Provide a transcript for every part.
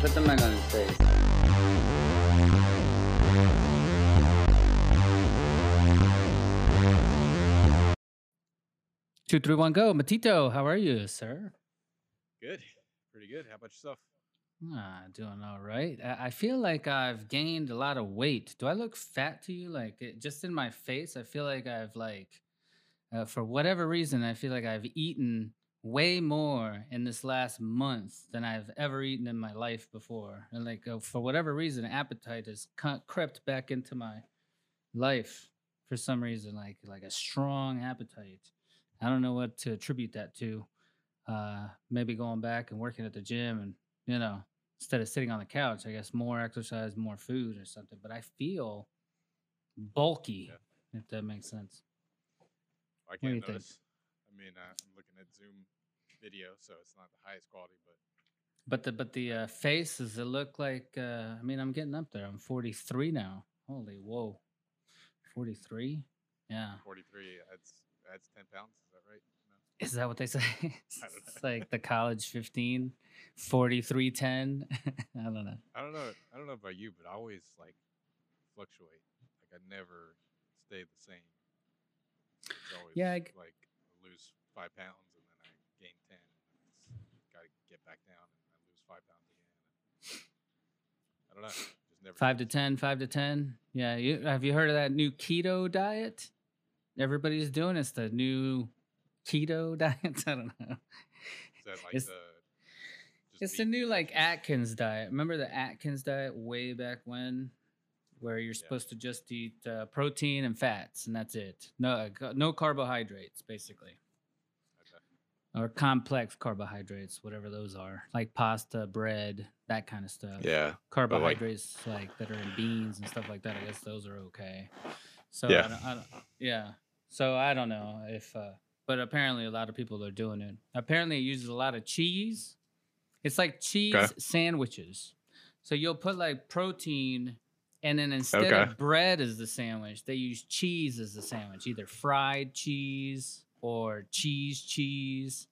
put the mic on his face. Two, three, one, go. Matito, how are you, sir? Good. Pretty good. How about yourself? Ah, doing all right. I, I feel like I've gained a lot of weight. Do I look fat to you? Like it, just in my face, I feel like I've like, uh, for whatever reason, I feel like I've eaten way more in this last month than I've ever eaten in my life before. And like uh, for whatever reason, appetite has crept back into my life for some reason, like like a strong appetite. I don't know what to attribute that to. Uh, maybe going back and working at the gym and you know instead of sitting on the couch, I guess more exercise, more food or something. But I feel bulky, if that makes sense. I can't think? notice. I mean, uh, I'm looking at Zoom video, so it's not the highest quality, but But the but the uh, face does it look like? Uh, I mean, I'm getting up there. I'm 43 now. Holy whoa, 43. Yeah, 43 adds adds 10 pounds. Is that right? No. is that what they say? it's like the college 15, 43, 10. I don't know. I don't know. I don't know about you, but I always like fluctuate. Like I never stay the same. It's always Yeah, I like lose five pounds and then I gain 10. And got to get back down and I lose five pounds again. I don't know. Just never. Five to ten, five to ten. Yeah, you have you heard of that new keto diet? Everybody's doing it's the new keto diet. I don't know. Is that like It's- the? It's the new like? Atkins diet. Remember the Atkins diet way back when, where you're Yeah. supposed to just eat uh, protein and fats and that's it. No, uh, no carbohydrates basically, Okay. or complex carbohydrates, whatever those are, like pasta, bread, that kind of stuff. Yeah. carbohydrates like, that are in beans and stuff like that. I guess those are okay. So Yeah. I don't, I don't, yeah. So I don't know if, uh, but apparently a lot of people are doing it. Apparently it uses a lot of cheese. It's like cheese Okay. sandwiches. So you'll put like protein, and then instead Okay. of bread as the sandwich, they use cheese as the sandwich, either fried cheese or cheese cheese.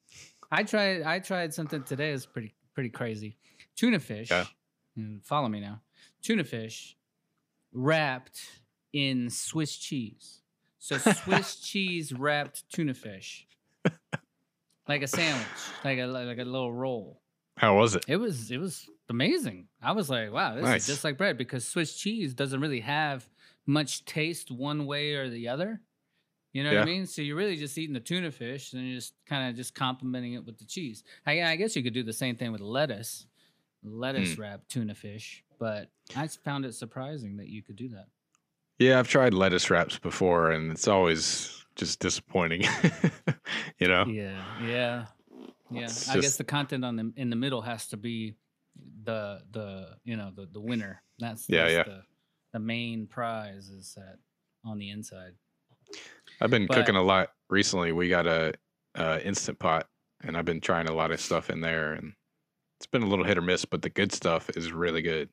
I tried. I tried something today. It's pretty pretty crazy. Tuna fish. Okay. and hmm, follow me now. Tuna fish wrapped in Swiss cheese. So Swiss cheese wrapped tuna fish, like a sandwich, like a like a little roll. How was it? It was it was amazing. I was like, wow, this Nice. is just like bread because Swiss cheese doesn't really have much taste one way or the other. You know what I mean? So you're really just eating the tuna fish and you're just kind of just complimenting it with the cheese. I, I guess you could do the same thing with lettuce, lettuce Hmm. wrapped tuna fish. But I found it surprising that you could do that. Yeah, I've tried lettuce wraps before, and it's always just disappointing. you know? Yeah, yeah, yeah. It's I guess the content on the in the middle has to be the the you know the the winner. That's Yeah, that's yeah. The, the main prize is that on the inside. I've been But- cooking a lot recently. We got a, uh instant pot, and I've been trying a lot of stuff in there, and it's been a little hit or miss. But the good stuff is really good.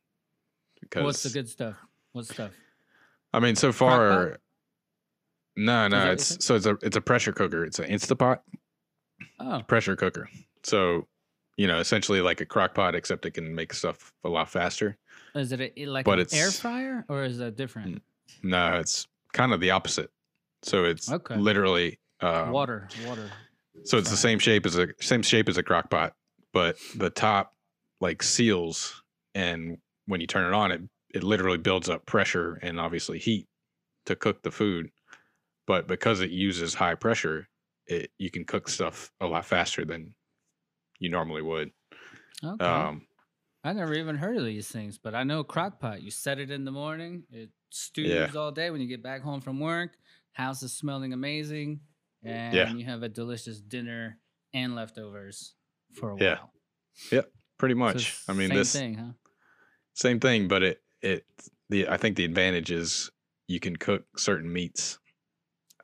Because What's the good stuff? What stuff? I mean, so far, no, no. It's so it's a it's a pressure cooker. It's an Instapot Oh, pressure cooker. So you know, essentially like a crock pot, except it can make stuff a lot faster. is it a, like But an air fryer or is that different? No, it's kind of the opposite. So it's Okay. literally um, water, water. So it's the same shape as a same shape as a crock pot, but the top like seals, and when you turn it on, it it literally builds up pressure and obviously heat to cook the food. But because it uses high pressure, it you can cook stuff a lot faster than you normally would. Okay. Um, I never even heard of these things, but I know crock pot. You set it in the morning, it stews all day. When you get back home from work, house is smelling amazing, and you have a delicious dinner and leftovers for a while. Yeah. pretty much. it's I mean, same this thing, huh? same thing, but it it the I think the advantage is you can cook certain meats,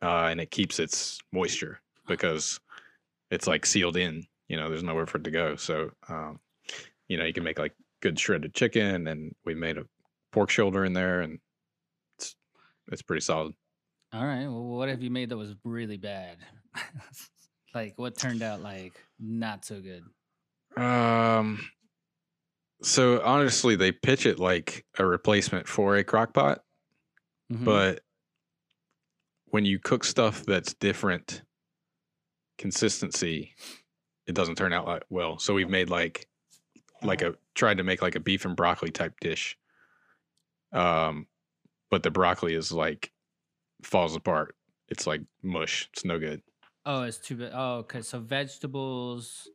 uh, and it keeps its moisture because it's like sealed in. You know, there's nowhere for it to go. So, um, you know, you can make like good shredded chicken, and we made a pork shoulder in there, and it's it's pretty solid. All right. Well, what have you made that was really bad? like what turned out like not so good? Um, So honestly, they pitch it like a replacement for a crock pot, Mhm. but when you cook stuff that's different consistency, it doesn't turn out like well. So we've made like like a tried to make like a beef and broccoli type dish. Um but the broccoli is like falls apart. It's like mush. It's no good. oh, it's too bad. Oh, okay. So vegetables,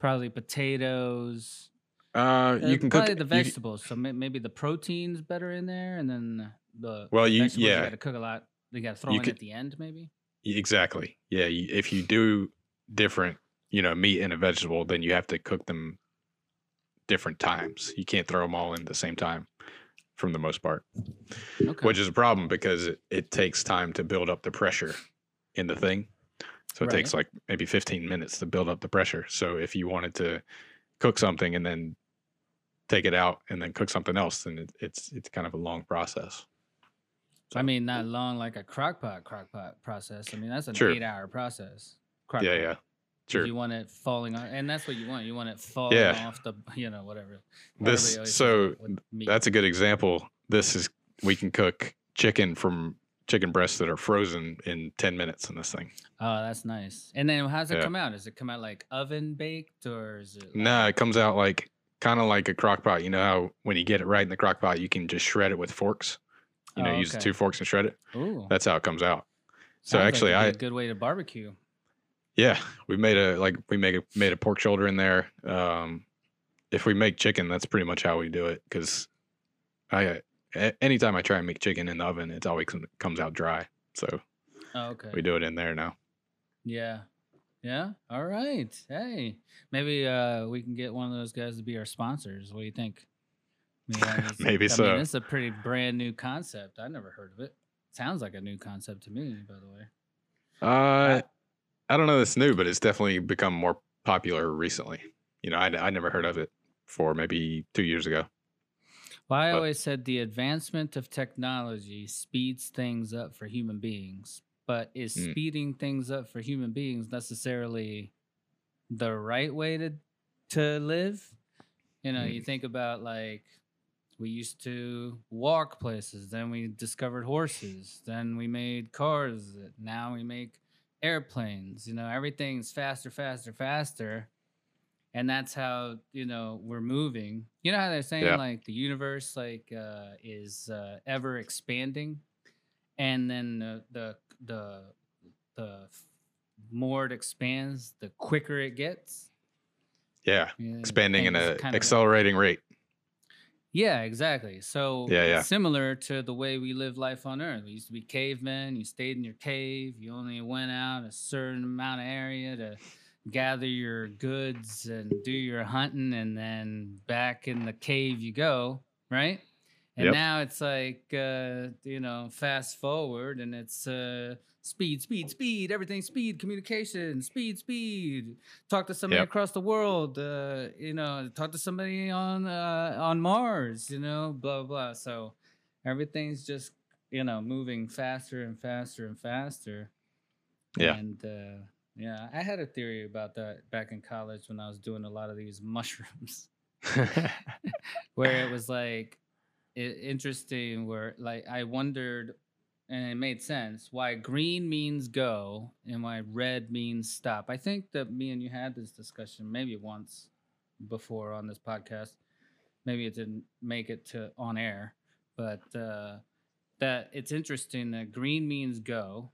probably potatoes. Uh, you Uh, can cook the you vegetables. So maybe the protein's better in there, and then the Well, you- vegetables yeah. you got to cook a lot. You got to throw You in could- at the end, maybe. Exactly. Yeah. You, if you do different, you know, meat and a vegetable, then you have to cook them different times. You can't throw them all in at the same time, from the most part, Okay. which is a problem because it, it takes time to build up the pressure in the thing. So it takes like maybe 15 minutes to build up the pressure. So if you wanted to cook something and then take it out and then cook something else, then it, it's it's kind of a long process. So, I mean, not long like a crock pot crock pot process. I mean, that's an Sure. eight hour process. Crock Yeah, pot. yeah. Sure. You want it falling off, and that's what you want. You want it falling Yeah. off the, you know, whatever. This Everybody always says so it with meat. That's a good example. This is we can cook chicken from chicken breasts that are frozen in 10 minutes in this thing. Oh, that's nice. And then how's it Yeah. come out? Does it come out like oven baked or is it? Nah, it comes out like kind of like a crock pot. You know how when you get it right in the crock pot, you can just shred it with forks. You know, Oh, use the two forks and shred it. Ooh, That's how it comes out. So sounds like actually, be I a good way to barbecue. Yeah, we made a like we make a made a pork shoulder in there. Um, if we make chicken, that's pretty much how we do it because I anytime I try and make chicken in the oven, it always comes out dry. So Oh, okay. we do it in there now. Yeah. Yeah. All right. Hey, maybe uh we can get one of those guys to be our sponsors. What do you think? I mean, that is- Maybe I so. mean, it's a pretty brand new concept. I never heard of it. Sounds like a new concept to me, by the way. Uh, I don't know that's new, but it's definitely become more popular recently. You know, I I never heard of it for maybe two years ago. Well, I But- always said the advancement of technology speeds things up for human beings, but is Mm. speeding things up for human beings necessarily the right way to to live? You know, you think about like we used to walk places, then we discovered horses, then we made cars, now we make airplanes. You know, everything's faster, faster, faster. And that's how, you know, we're moving. You know how they're saying Yeah. like the universe like uh is uh ever expanding and then the the the the more it expands, the quicker it gets. Yeah, Yeah, expanding in things a kind of- accelerating rate. Yeah, exactly. So Yeah, yeah. similar to the way we live life on Earth. We used to be cavemen. You stayed in your cave. You only went out a certain amount of area to gather your goods and do your hunting, and then back in the cave you go, right? And Yep. now it's like uh, you know, fast forward, and it's uh, speed, speed, speed. Everything speed, communication, speed, speed. Talk to somebody Yep. across the world. Uh, you know, talk to somebody on uh, on Mars. You know, blah blah. So everything's just you know moving faster and faster and faster. Yeah. And uh, yeah, I had a theory about that back in college when I was doing a lot of these mushrooms where it was like interesting where like i wondered and it made sense why green means go and why red means stop. I think that me and you had this discussion maybe once before on this podcast. Maybe it didn't make it to on air but uh that it's interesting that green means go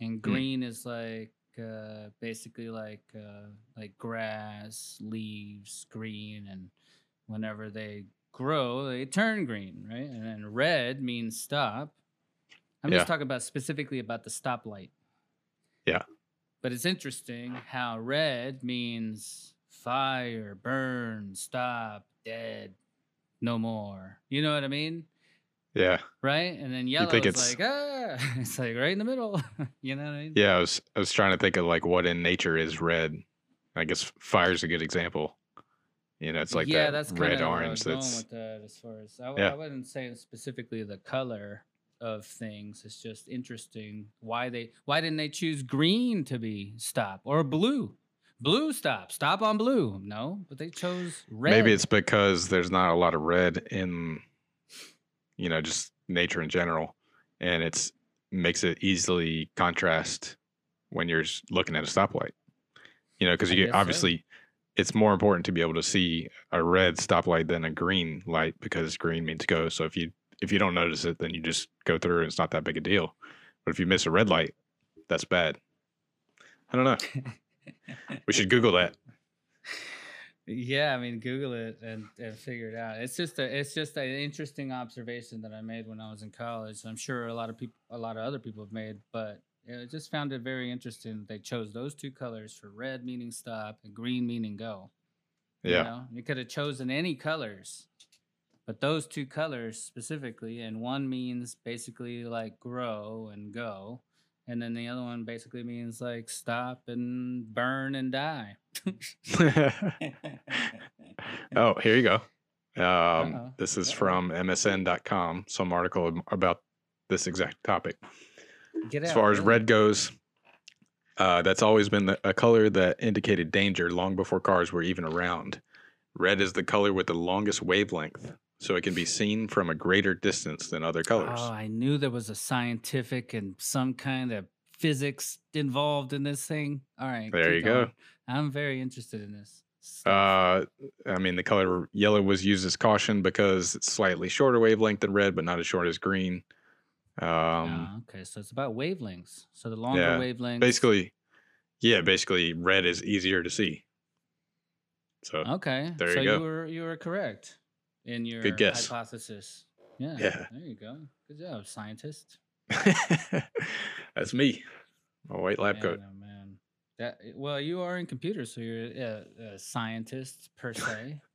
and green is like uh basically like uh like grass leaves green and whenever they grow, they turn green, right? And then red means stop. I'm Yeah. just talking about specifically about the stoplight. Yeah. But it's interesting how red means fire, burn, stop, dead, no more. You know what I mean? yeah, Right? And then yellow think is it's- like, ah, it's like right in the middle. you know what I mean? yeah. I was I was trying to think of like what in nature is red. I guess fire's a good example. You know, it's like yeah, that that's red orange. That's with that as far as I, Yeah. I wasn't saying specifically the color of things. It's just interesting why they why didn't they choose green to be stop or blue? blue stop, stop on blue. No, but they chose red. Maybe it's because there's not a lot of red in, you know, just nature in general, and it's makes it easily contrast when you're looking at a stoplight. You know, because you obviously so. It's more important to be able to see a red stoplight than a green light because green means go. So if you if you don't notice it, then you just go through and it's not that big a deal. But if you miss a red light, that's bad. I don't know. We should Google that. Yeah, I mean, Google it and, and figure it out. It's just a, it's just an interesting observation that I made when I was in college. I'm sure a lot of people, a lot of other people have made, but I just found it very interesting. that They chose those two colors for red meaning stop and green meaning go. Yeah. You, know? you could have chosen any colors, but those two colors specifically, and one means basically like grow and go, and then the other one basically means like stop and burn and die. oh, here you go. Um, this is from MSN.com, some article about this exact topic. Get As out, far as red goes, uh, that's always been the, a color that indicated danger long before cars were even around. Red is the color with the longest wavelength, so it can be seen from a greater distance than other colors. Oh, I knew there was a scientific and some kind of physics involved in this thing. All right. There you go. I'm very interested in this. Uh, I mean, the color yellow was used as caution because it's slightly shorter wavelength than red, but not as short as green. Um, Ah, okay, so it's about wavelengths. So the longer yeah, wavelengths. basically, yeah, basically, red is easier to see. So Okay. there so you go. You were you were correct in your Good guess. hypothesis. Yeah. Yeah. There you go. Good job, scientist. that's me, a white lab man, coat. oh, man. That well, you are in computers, so you're a, a scientist per se.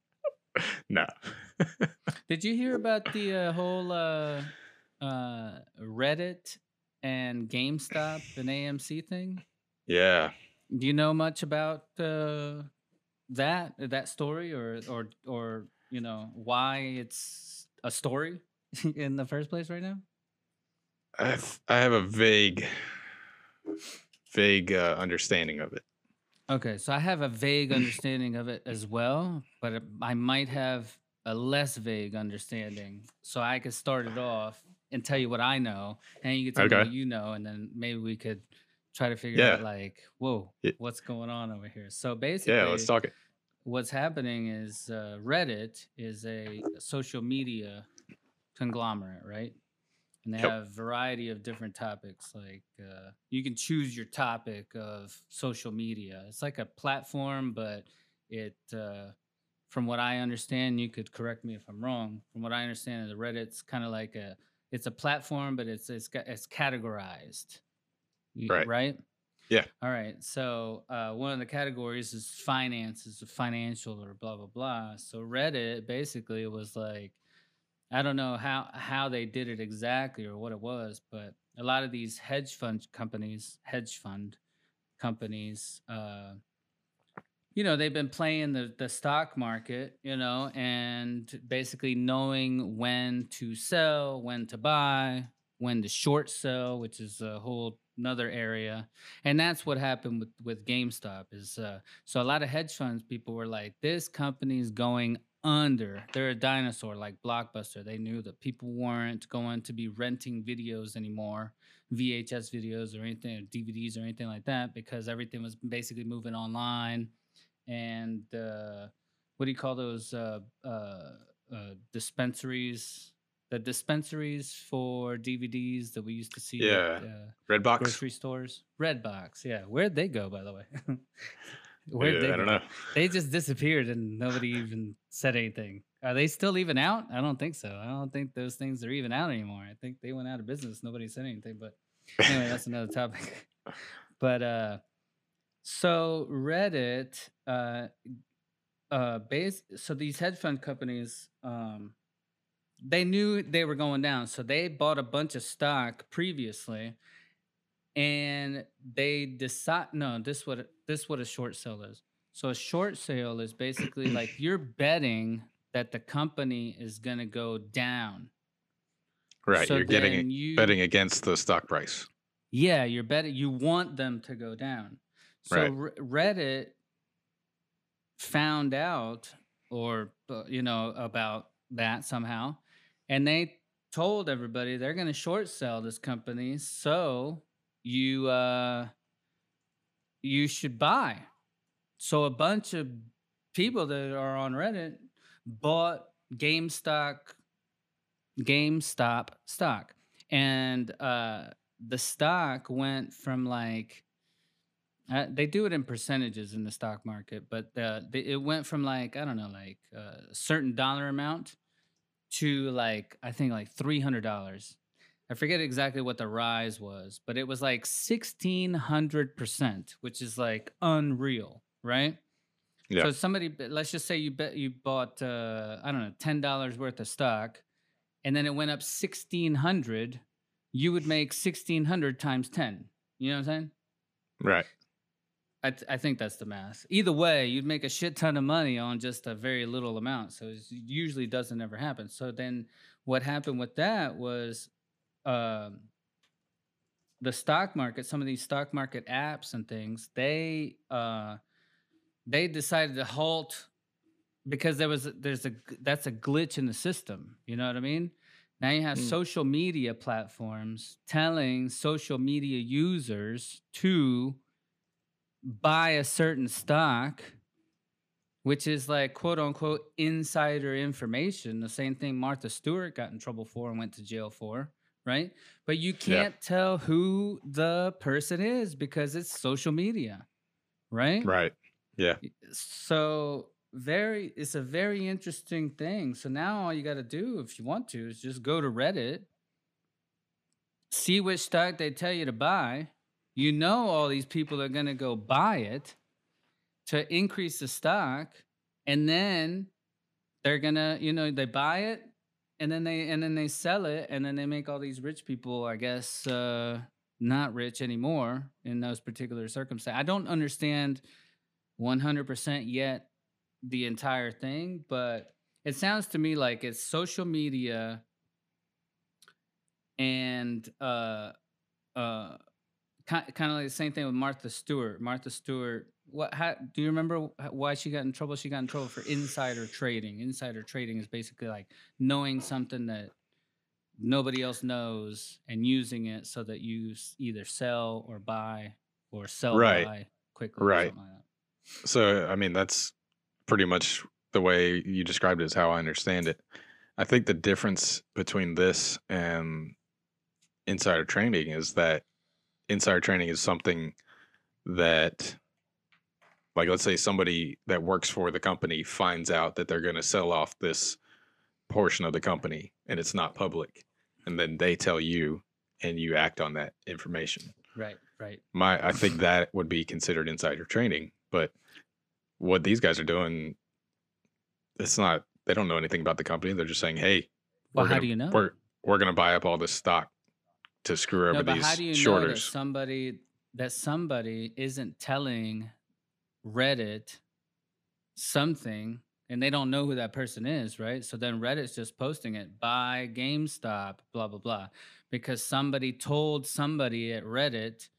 No, Did you hear about the uh, whole uh, uh, Reddit and GameStop and AMC thing? yeah, Do you know much about uh, that that story, or or or you know why it's a story in the first place right now? I have, I have a vague, vague uh, understanding of it. Okay, so I have a vague understanding of it as well, but I might have a less vague understanding. So I could start it off and tell you what I know, and you could tell me what you know, and then maybe we could try to figure Yeah. out like, whoa, Yeah. what's going on over here? So basically, Yeah, let's talk it. what's happening is uh, Reddit is a social media conglomerate, right? And they Yep. have a variety of different topics. Like uh, you can choose your topic of social media. It's like a platform, but it, uh, from what I understand, you could correct me if I'm wrong. From what I understand, the Reddit's kind of like a, it's a platform, but it's it's it's categorized, Right. Right. Yeah. All right. So uh, one of the categories is finances, financial, or blah blah blah. So Reddit basically was like, I don't know how how they did it exactly or what it was, but a lot of these hedge fund companies, hedge fund companies, uh, you know, they've been playing the the stock market, you know, and basically knowing when to sell, when to buy, when to short sell, which is a whole another area. And that's what happened with with GameStop is uh so a lot of hedge funds people were like this company's going under. They're a dinosaur like Blockbuster. They knew that people weren't going to be renting videos anymore VHS videos or anything or DVDs or anything like that because everything was basically moving online and uh what do you call those uh uh, uh dispensaries the dispensaries for DVDs that we used to see Yeah. at, uh, Redbox. grocery stores. Redbox, yeah. Where'd they go, by the way? Where'd Yeah, they I don't go? know. They just disappeared and nobody even said anything. Are they still even out? I don't think so. I don't think those things are even out anymore. I think they went out of business. Nobody said anything. But anyway, that's another topic. But uh so Reddit uh uh base so these hedge fund companies um they knew they were going down so they bought a bunch of stock previously and they decide no this what this what a short sale is. So a short sale is basically like you're betting that the company is going to go down. Right, So you're getting you- betting against the stock price. yeah you're betting you want them to go down so Right. Re- reddit found out or uh, you know about that somehow and they told everybody they're going to short sell this company so you uh you should buy so a bunch of people that are on reddit bought GameStop GameStop stock and uh the stock went from like uh, they do it in percentages in the stock market, but uh, they, it went from like I don't know, like uh, a certain dollar amount to like I think like three hundred dollars. I forget exactly what the rise was, but it was like sixteen hundred percent, which is like unreal, right? Yeah. So somebody, let's just say you bet you bought uh, I don't know ten dollars worth of stock, and then it went up sixteen hundred. You would make sixteen hundred times ten. You know what I'm saying? Right. I, th- I think that's the math. Either way, you'd make a shit ton of money on just a very little amount. So it usually doesn't ever happen. So then what happened with that was um, the stock market, some of these stock market apps and things, they uh, they decided to halt because there was there's a that's a glitch in the system. You know what I mean? Now you have Mm. social media platforms telling social media users to buy a certain stock, which is like quote unquote insider information. The same thing Martha Stewart got in trouble for and went to jail for, right? But you can't tell who the person is because it's social media, right? Right. Yeah. So very it's a very interesting thing. So now all you got to do if you want to is just go to Reddit, see which stock they tell you to buy. You know all these people are going to go buy it to increase the stock and then they're going to, you know, they buy it and then they and then they sell it and then they make all these rich people, I guess, uh not rich anymore in those particular circumstances. I don't understand 100% yet the entire thing, but it sounds to me like it's social media and uh uh kind of like the same thing with Martha Stewart. Martha Stewart, what how, do you remember why she got in trouble? She got in trouble for insider trading. Insider trading is basically like knowing something that nobody else knows and using it so that you either sell or buy or sell Right. buy quickly. Right. like. So, I mean, that's pretty much the way you described it is how I understand it. I think the difference between this and insider trading is that insider trading is something that, like, let's say somebody that works for the company finds out that they're going to sell off this portion of the company and it's not public. And then they tell you and you act on that information Right, right. my I think that would be considered insider trading But what these guys are doing, it's not. They don't know anything about the company. They're just saying, "Hey, Well, how gonna, do you know? We're we're gonna buy up all this stock to screw over No, these how do you know that somebody that somebody isn't telling Reddit something and they don't know who that person is, right? So then Reddit's just posting it buy GameStop, blah blah blah, because somebody told somebody at Reddit,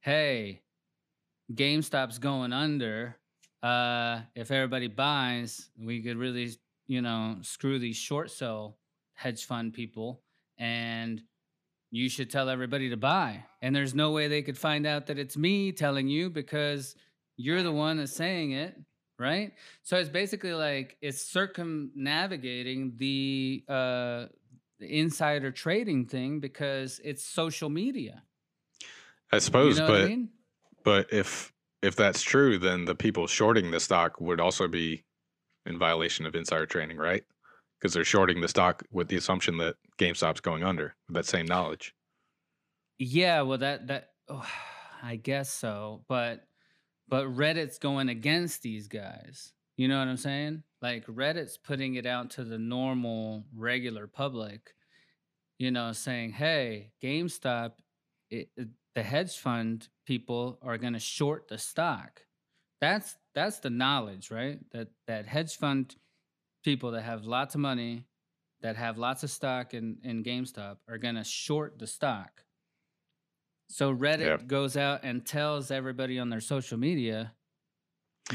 "Hey, GameStop's going under. Uh, if everybody buys, we could really, you know, screw these short sell hedge fund people and." You should tell everybody to buy. And there's no way they could find out that it's me telling you because you're the one that's saying it, right? So it's basically like it's circumnavigating the uh insider trading thing because it's social media. I suppose, you know but I mean? but if if that's true, then the people shorting the stock would also be in violation of insider trading, right? Because they're shorting the stock with the assumption that GameStop's going under with that same knowledge. Yeah, well that that oh, I guess so, but but Reddit's going against these guys. You know what I'm saying? Like Reddit's putting it out to the normal regular public, you know, saying, "Hey, GameStop, it, it- the hedge fund people are going to short the stock." That's that's the knowledge, right? That that hedge fund people that have lots of money, that have lots of stock in in GameStop are going to short the stock. So Reddit Yeah. goes out and tells everybody on their social media,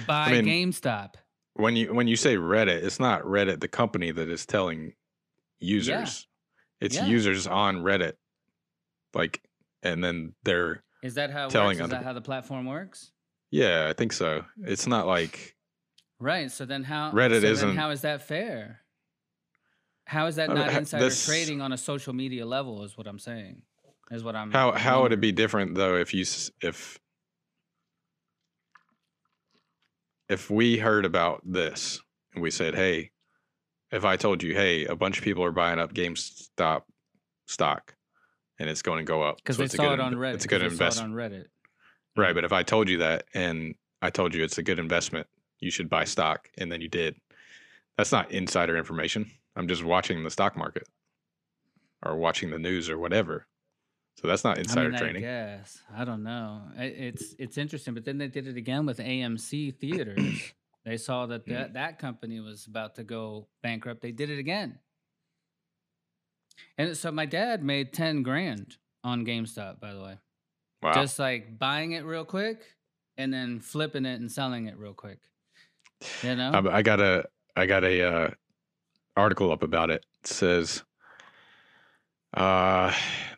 buy mean- GameStop. when you when you say Reddit, it's not Reddit the company that is telling users. It's Yeah. users on Reddit. Like and then they're Is that how Telling works? Is other that how the platform works? yeah, I think so. It's not like Right. So then how Reddit so isn't- how is that fair? How is that not insider this- trading on a social media level? Is what I'm saying. Is what I'm. how how would it be different though if you if if we heard about this and we said, "Hey, if I told you, hey, a bunch of people are buying up GameStop stock and it's going to go up Because so they saw good it on Reddit. It's a good investment, on Reddit. right? But if I told you that and I told you it's a good investment, you should buy stock, and then you did. That's not insider information. I'm just watching the stock market or watching the news or whatever. So that's not insider I mean, trading. I guess I don't know. It's it's interesting, but then they did it again with AMC theaters. they saw that Hmm. that, that company was about to go bankrupt. They did it again. And so my dad made ten grand on GameStop, by the way. Wow. Just like buying it real quick and then flipping it and selling it real quick. You know? I, I got a I got a uh, article up about it. It says uh,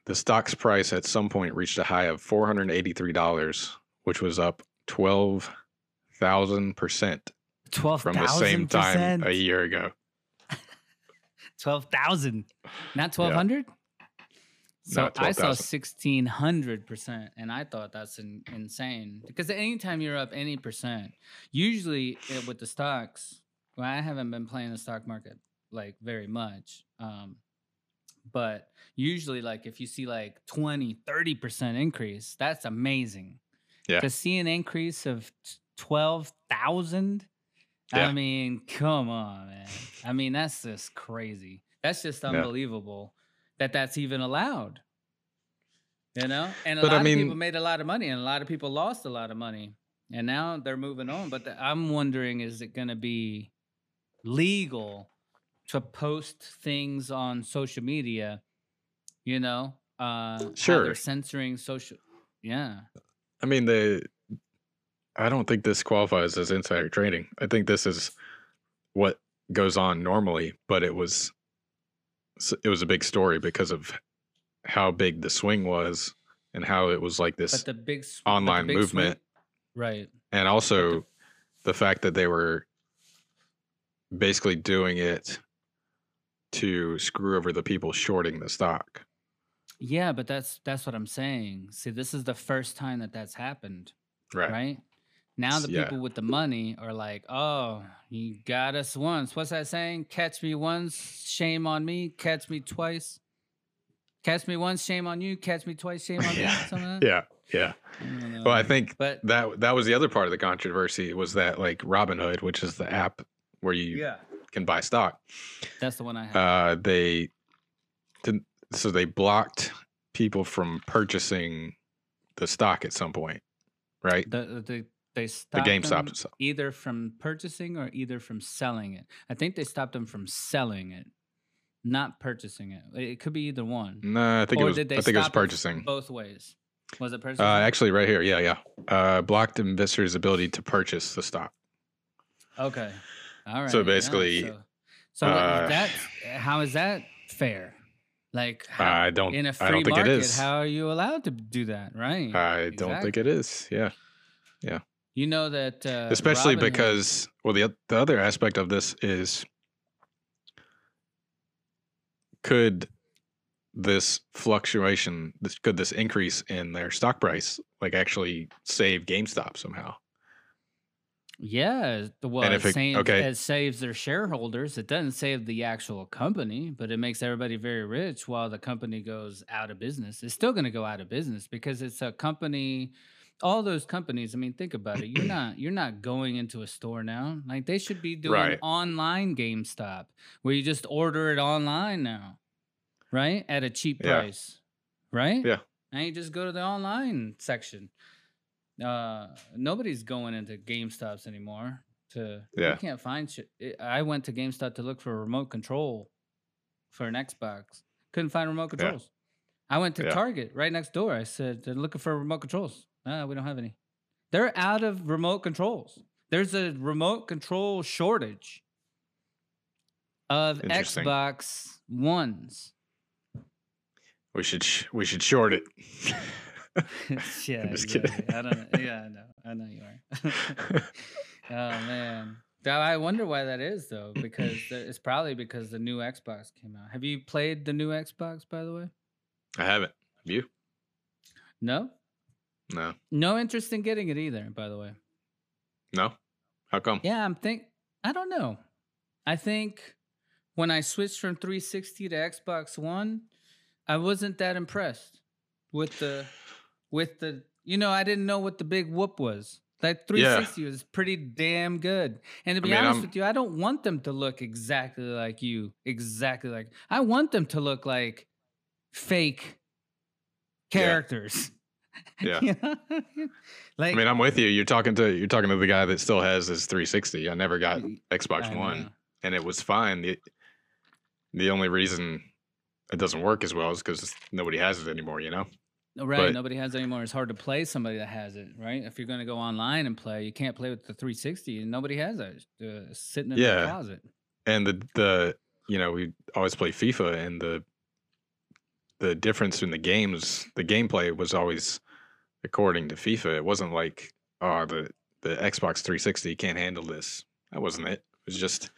the stock's price at some point reached a high of four hundred eighty three dollars, which was up twelve thousand percent Twelve from the same time a year ago. Twelve thousand, not twelve hundred. So I saw sixteen hundred percent, and I thought that's in, insane because anytime you're up any percent, usually uh, with the stocks, well, I haven't been playing the stock market like very much, um, but usually like if you see like 20, 30 percent increase, that's amazing. Yeah. To see an increase of twelve thousand, Yeah. I mean, come on, man. I mean, that's just crazy. That's just Yeah. That that's even allowed. You know, and a But I lot of people made a lot of money, and a lot of people lost a lot of money, and now they're moving on. But the, I'm wondering, is it going to be legal to post things on social media? You know, uh, Sure. they're censoring social. Yeah, I mean the I don't think this qualifies as insider trading. I think this is what goes on normally, but it was it was a big story because of how big the swing was and how it was like this but the big but the online big swing- movement. right? and also the fact that they were basically doing it to screw over the people shorting the stock. Yeah, but that's that's what I'm saying. See, this is the first time that that's happened, Right. right? Now the Yeah. people with the money are like, "Oh, you got us once." What's that saying? Catch me once, shame on me. Catch me twice. Catch me once, shame on you. Catch me twice, shame on me. Yeah. Like? Yeah. Yeah. I. Well, I think but that that was the other part of the controversy was that like Robinhood, which is the app where you yeah, can buy stock, that's the one I have. uh, they didn't. So they blocked people from purchasing the stock at some point, right? the, the, they The stopped GameStop. them itself. either from purchasing or either from selling it. I think they stopped them from selling it, not purchasing it. It could be either one. No, I think or it was. did they I think it was purchasing. both ways. Was it purchasing? Uh, actually, right here. Yeah, yeah. Uh, blocked investors' ability to purchase the stock. okay. All right. so yeah, basically, so, so what- uh, that how is that fair? Like how, I don't. in a I free don't think market, it is. how are you allowed to do that? Right. I don't think it is. Yeah. Yeah, You know that, uh, especially Robinhood- because well, the the other aspect of this is could this fluctuation, this could this increase in their stock price, like actually save GameStop somehow? Yeah, well, if it, it- saves, okay. it saves their shareholders. It doesn't save the actual company, but it makes everybody very rich while the company goes out of business. It's still going to go out of business because it's a company. All those companies. I mean, think about it. You're not you're not going into a store now. Like they should be doing Right. online GameStop where you just order it online now, right? At a cheap Yeah. price, right? Yeah. and you just go to the online section uh nobody's going into GameStops anymore to Yeah. you can't find shit. I- went to GameStop to look for a remote control for an Xbox. Couldn't find remote Yeah. controls. I went to Yeah. Target right next door. I said, They're looking for remote controls. Ah, we don't have any. They're out of remote controls. There's a remote control shortage of Xbox Ones. We should sh- we should short it. yeah, just kidding. exactly. I don't know. Yeah, I know. I know you are. oh man. I wonder why that is though, because it's probably because the new Xbox came out. Have you played the new Xbox, by the way? I haven't. Have you? No, No. no interest in getting it either. By the way, No. How come? yeah, I'm think. I don't know. I think when I switched from 360 to Xbox One, I wasn't that impressed with the with the. You know, I didn't know what the big whoop was. That 360 was pretty damn good. And to I be mean, honest I'm- with you, I don't want them to look exactly like you. Exactly like I want them to look like fake characters. Yeah. You know? like I mean, I'm with you. You're talking to you're talking to the guy that still has his 360. I never got Xbox One, and it was fine. The, the only reason it doesn't work as well is because nobody has it anymore. You know? Right, But- nobody has it anymore. It's hard to play somebody that has it, right? If you're going to go online and play, you can't play with the 360, and nobody has. It's, uh, sitting in the closet. And the the you know we always play FIFA, and the the difference in the games, the gameplay was always according to FIFA. It wasn't like oh the the Xbox 360 can't handle this. That wasn't it. It was just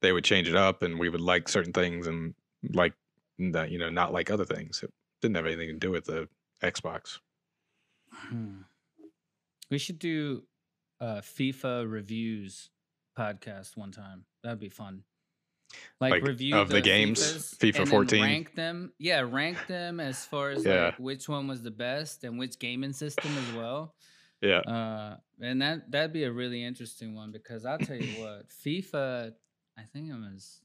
they would change it up, and we would like certain things and like that you know not like other things. It didn't have anything to do with the Xbox. Hmm. We should do uh, FIFA reviews podcast one time. That'd be fun. Like, Like, review of the games, FIFAs FIFA 14? rank them. Yeah, rank them as far as Yeah. like which one was the best and which gaming system as well. Yeah, Uh, and that that'd be a really interesting one because I'll tell you what, FIFA. I think it was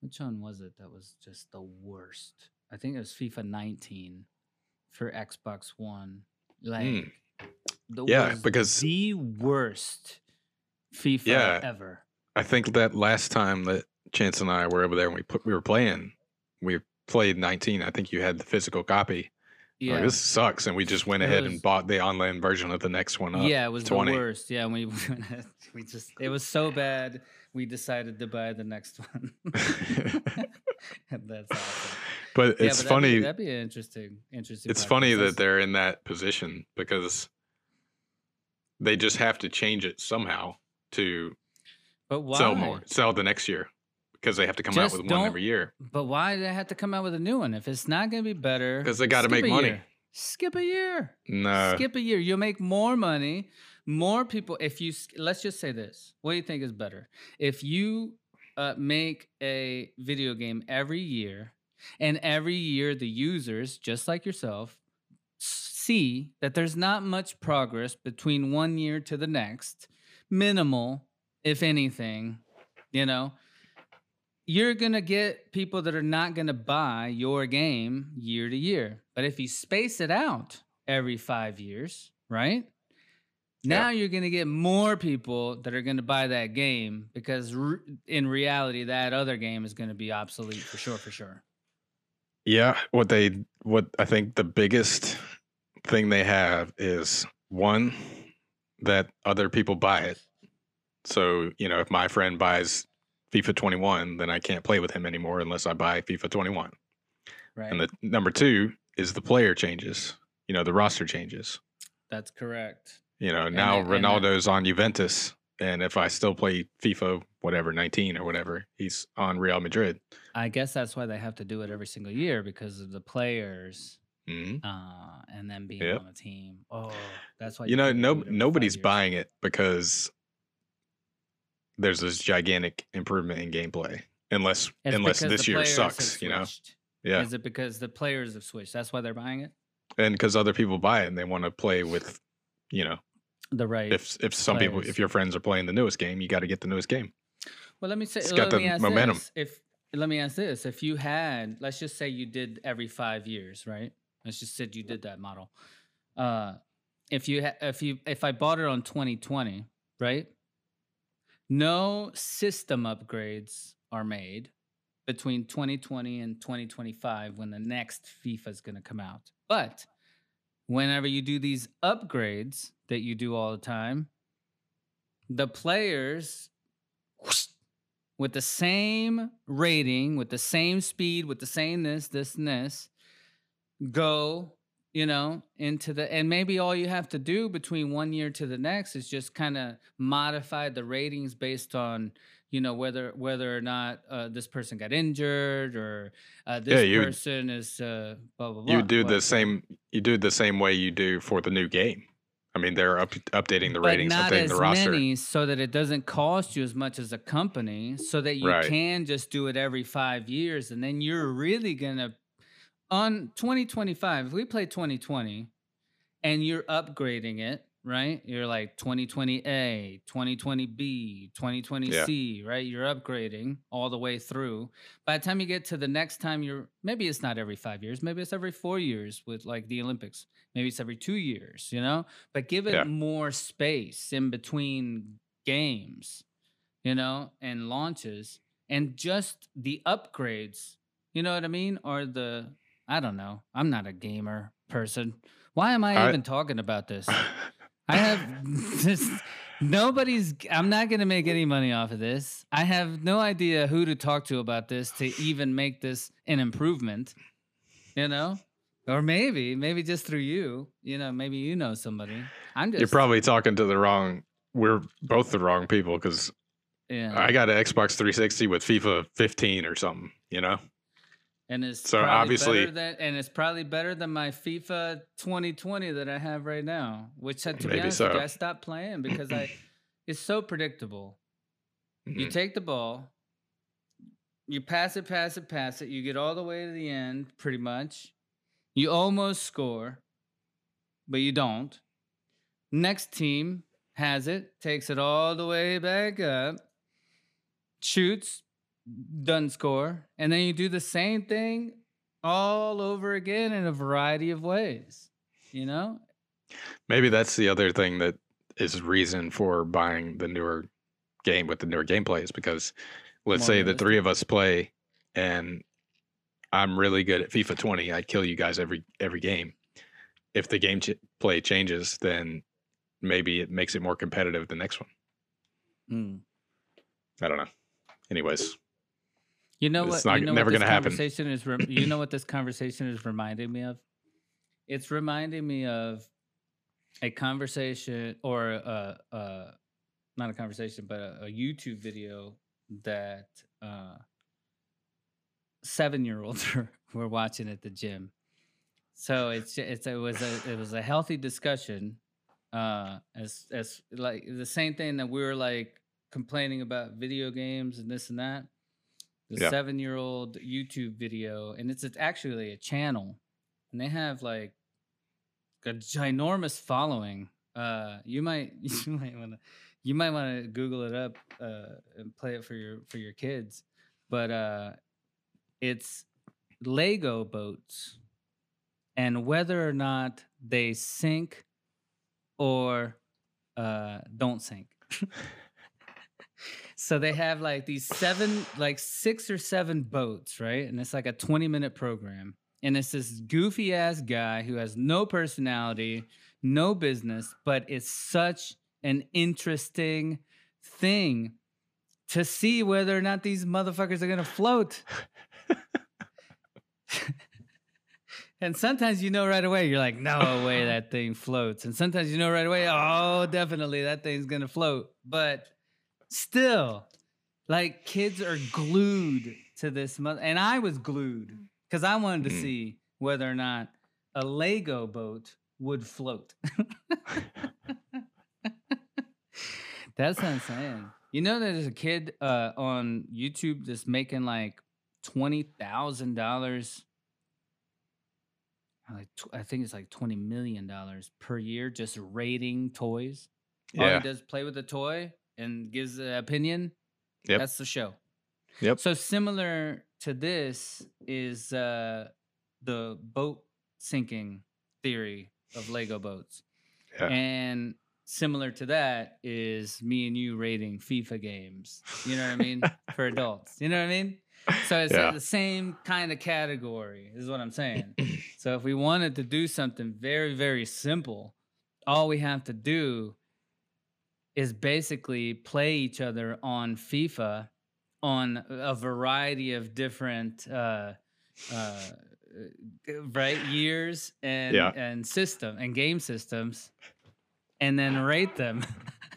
which one was it that was just the worst? I think it was FIFA 19 for Xbox One. Like, Mm. the Yeah, because- the worst FIFA Yeah. ever. I think that last time that Chance and I were over there and we put we were playing, we played 19. I think you had the physical copy. Yeah, Like, this sucks, and we just went It ahead was- and bought the online version of the next one up. yeah, it was 20. the worst. Yeah, we we just it was so bad. We decided to buy the next one. That's awesome. but Yeah, it's but that'd be- funny. That'd be, interesting, interesting. it's podcast. funny that they're in that position because they just have to change it somehow to But why? sell more, sell the next year because they have to come out with one every year But why do they have to come out with a new one if it's not going to be better? because they got to make money. year. Skip a year. No, skip a year. You'll make more money. More people. If you let's just say this, what do you think is better? If you uh, make a video game every year, and every year the users, just like yourself, see that there's not much progress between one year to the next, minimal, if anything, you know, you're going to get people that are not going to buy your game year to year. But if you space it out every five years, right? Now you're going to get more people that are going to buy that game because r- in reality, that other game is going to be obsolete for sure, for sure. Yeah, what they what I think the biggest thing they have is one that other people buy it. So, you know, if my friend buys FIFA 21, then I can't play with him anymore unless I buy FIFA 21. Right. And the number 2 is the player changes. You know, the roster changes. That's correct. You know, now it- Ronaldo's on Juventus and if I still play FIFA whatever 19 or whatever, he's on Real Madrid. I guess that's why they have to do it every single year because of the players Mhm. uh, and then being Yep. on the team. Oh, that's why you know no do it every five nobody's buying it because there's this gigantic improvement in gameplay unless It's unless this year sucks you know yeah Is it because the players have switched? That's why they're buying it. and because other people buy it and they want to play with you know The right. if if some people if your friends are playing the newest game you got to get the newest game Well, let me say. It's let got me the ask momentum. This. If let me ask this: If you had, let's just say you did every five years, right? Let's just say you did that model. Uh, if you ha- if you if I bought it on 2020, right? No system upgrades are made between 2020 and 2025 when the next FIFA is going to come out. But whenever you do these upgrades that you do all the time, the players with the same rating, with the same speed, with the same this, this, and this, go, you know, into the and maybe all you have to do between one year to the next is just kind of modify the ratings based on you know whether whether or not uh, this person got injured or uh, this Yeah, you person is uh, blah blah blah. You do the same. You do the same way you do for the new game. I mean, they're up, updating the but ratings, not updating as the roster. many so that it doesn't cost you as much as a company so that you Right. can just do it every five years and then you're really gonna on 2025 if we play 2020 and you're upgrading it right? You're like 2020a 2020b 2020c right? You're upgrading all the way through. By the time you get to the next time you're maybe it's not every five years maybe it's every four years with like the olympics. Maybe it's every two years you know? But give it Yeah. more space in between games you know and launches and just the upgrades you know what i mean or the i don't know i'm not a gamer person why am i, I- even talking about this I have this. Nobody's. I'm not going to make any money off of this. I have no idea who to talk to about this to even make this an improvement. You know, or maybe, maybe just through you. You know, maybe you know somebody. I'm just. You're probably talking to the wrong. We're both the wrong people because Yeah. I got an Xbox 360 with FIFA 15 or something. You know, and it's so obviously- than, and it's probably better than my FIFA 2020 that I have right now. Which, uh, to be honest, so. I stopped playing because I. It's so predictable. You Mhm. take the ball, you pass it, pass it, pass it. You get all the way to the end, pretty much. You almost score, but you don't. Next team has it, takes it all the way back up, shoots, doesn't score. And then you do the same thing all over again in a variety of ways. You know? maybe that's the other thing that is reason for buying the newer game with the newer gameplay is because let's More say the three of us play and I'm really good at FIFA 20. I kill you guys every every game. If the game ch- play changes, then maybe it makes it more competitive the next one. Mm. I don't know. Anyways, You know It's what? not- you know never what this happen. conversation is. Rem- you know what this conversation is reminding me of? It's reminding me of a conversation or a, a not a conversation, but a, a YouTube video that uh, seven year olds were watching at the gym. So it's it's it was a it was a healthy discussion, uh, as as like the same thing that we were like complaining about video games and this and that. The Yeah. seven year old YouTube video, and it's, it's actually a channel, and they have like a ginormous following. Uh, you might you might want to you might want to Google it up uh, and play it for your for your kids, but uh, it's Lego boats, and whether or not they sink or uh, don't sink. so they have like these seven, like six or seven boats, right? And it's like a 20 minute program. And it's this goofy ass guy who has no personality, no business, but it's such an interesting thing to see whether or not these motherfuckers are going to float. and sometimes you know right away, you're like, no way that thing floats. And sometimes you know right away, oh, definitely that thing's going to float. But still, like kids are glued to this. Mother- and I was glued because I wanted to Mm. see whether or not a Lego boat would float. That's what I'm saying. You know, there's a kid uh, on YouTube that's making like twenty thousand dollars. Like I think it's like twenty million dollars per year just rating toys. All yeah, he does play with the toy and gives an opinion. Yep. That's the show. Yep. So similar to this is uh, the boat sinking theory of Lego boats. Yeah. And similar to that is me and you rating FIFA games. You know what I mean? For adults. You know what I mean? So it's Yeah. the same kind of category, is what I'm saying. so if we wanted to do something very, very simple, all we have to do is basically play each other on FIFA on a variety of different uh, uh, right years and Yeah. and system and game systems, and then rate them.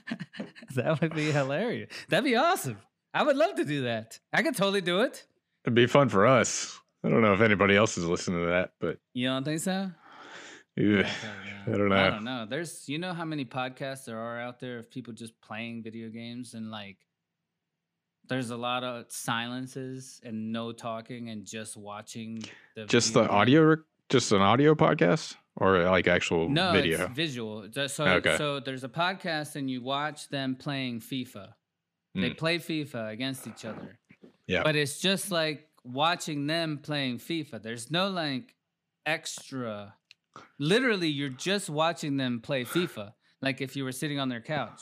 that would be hilarious. That'd be awesome. I would love to do that. I could totally do it. It'd be fun for us. I don't know if anybody else is listening to that, but You don't think so? Yeah, I don't know. I don't know. There's, you know, how many podcasts there are out there of people just playing video games and like, there's a lot of silences and no talking and just watching the just the game. audio, just an audio podcast or like actual No, video. visual. So, Okay. so there's a podcast and you watch them playing FIFA. They Mm. play FIFA against each other. Yeah. But it's just like watching them playing FIFA. There's no like extra. Literally, you're just watching them play FIFA. Like if you were sitting on their couch.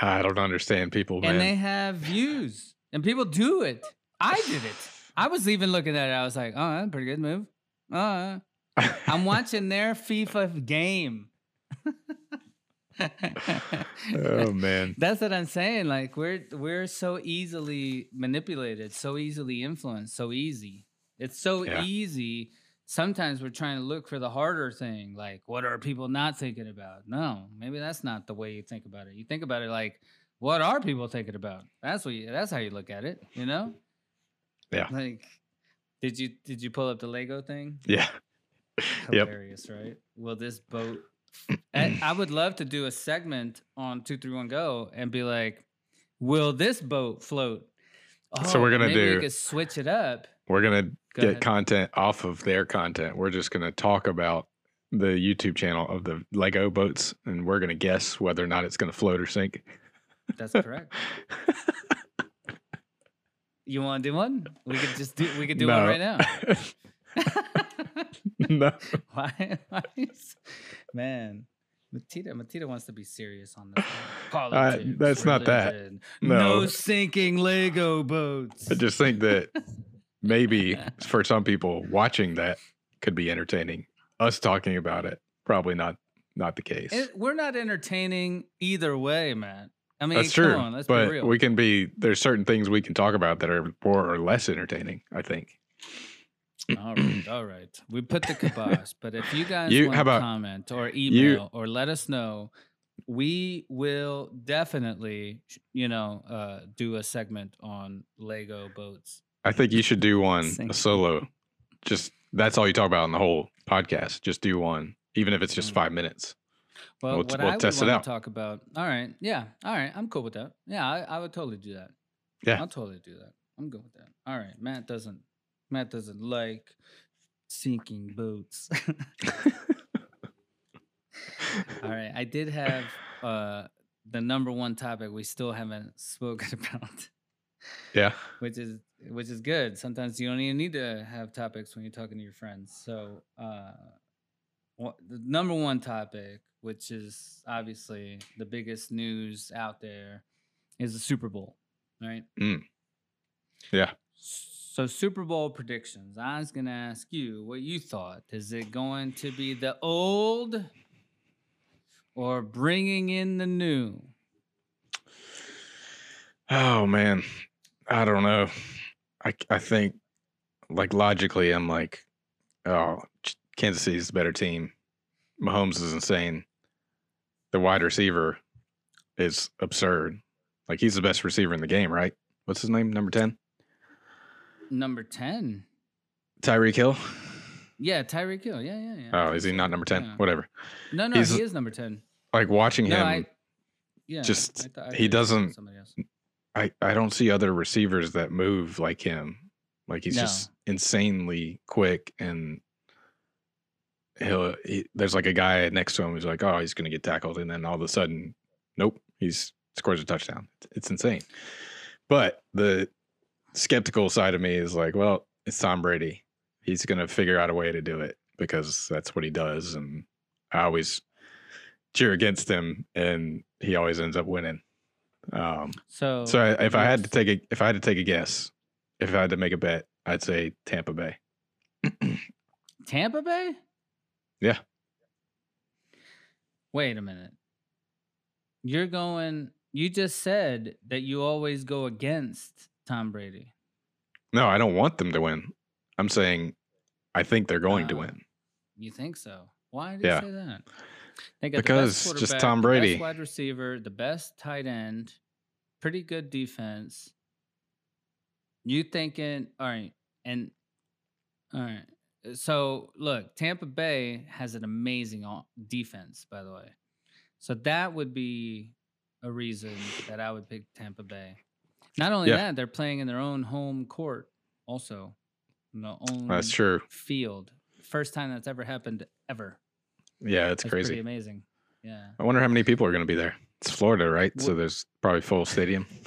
I don't understand people, And they have views. And people do it. I did it. I was even looking at it. I was like, oh, that's a pretty good move. Uh, I'm watching their FIFA game. oh man, That's what I'm saying. Like we're we're so easily manipulated, so easily influenced, so easy. It's so Yeah. easy. Sometimes we're trying to look for the harder thing, like what are people not thinking about? No, maybe that's not the way you think about it. You think about it like, what are people thinking about? That's what you, that's how you look at it, you know? Yeah. Like, did you did you pull up the Lego thing? yeah, Yep. Hilarious, right? Will this boat? I, I would love to do a segment on two three one go and be like, "Will this boat float?" So we're Oh, gonna do- We could switch it up. we're gonna Go get ahead. content off of their content. We're just gonna talk about the YouTube channel of the Lego boats, and we're gonna guess whether or not it's gonna float or sink. That's correct. You want to do one? We could just do. We could do one right now. no. why? why is- man, Matita. Matita wants to be serious on this. one. Uh, Politics, that's not that. No. no sinking Lego boats. I just think that maybe for some people watching that could be entertaining. Us talking about it, probably not not the case. It, we're not entertaining either way, man. I mean, That's come true. on, let's be but real. we can be there's certain things we can talk about that are more or less entertaining, I think. all right, all right. We put the kibosh, but if you guys You- want to comment or email or let us know, we will definitely, you know, uh, do a segment on Lego boats. I think you should do one Sing. a solo. Just that's all you talk about in the whole podcast. Just do one, even if it's just Mm. five minutes. Well, We'll what we'll I would test it out. talk about. All right, yeah, all right. I'm cool with that. Yeah, I, I would totally do that. Yeah. I'll totally do that. I'm good with that. All right, Matt doesn't. Matt doesn't like sinking boats. All right, I did have uh the number one topic we still haven't spoken about, Yeah. which is which is good. Sometimes you don't even need to have topics when you're talking to your friends. So, uh the number one topic, which is obviously the biggest news out there, is the Super Bowl, right? Yeah. So Super Bowl predictions. I was gonna ask you what you thought. Is it going to be the old or bringing in the new? Oh man, I don't know. I I think like logically, I'm like, oh, Kansas City's the better team. Mahomes is insane. The wide receiver is absurd. Like he's the best receiver in the game, right? What's his name? Number ten, Number ten. Tyreek Hill. Yeah, Tyreek Hill. Yeah, yeah, yeah. Oh, is he not number ten? Yeah. Whatever. No, no, he's- he is number ten. Like watching No, him, I. Yeah, just- I I he thought you said doesn't- Somebody else. I, I don't see other receivers that move like him. Like he's No. just insanely quick and he'll he, there's like a guy next to him who's like, oh, he's gonna get tackled, and then all of a sudden, nope, he's scores a touchdown. It's, it's insane. But the skeptical side of me is like, well, it's Tom Brady. He's gonna figure out a way to do it because that's what he does, and I always cheer against him, and he always ends up winning. Um, So, so I, if I had to take a if I had to take a guess, if I had to make a bet, I'd say Tampa Bay. Tampa Bay. Yeah. Wait a minute. You're going. You just said that you always go against Tom Brady. No, I don't want them to win. I'm saying I think they're going to Oh. win. You think so? Why did Yeah. you say that? They got Because the just Tom the best Brady. wide receiver, the best tight end, pretty good defense. You thinking? All right, and all right. So look, Tampa Bay has an amazing defense, by the way. So that would be a reason that I would pick Tampa Bay. Not only Yeah. that, they're playing in their own home court, also, in their own That's true. field. First time that's ever happened ever. Yeah, it's That's pretty crazy. amazing. Yeah. I wonder how many people are going to be there. It's Florida, right? So there's probably full stadium.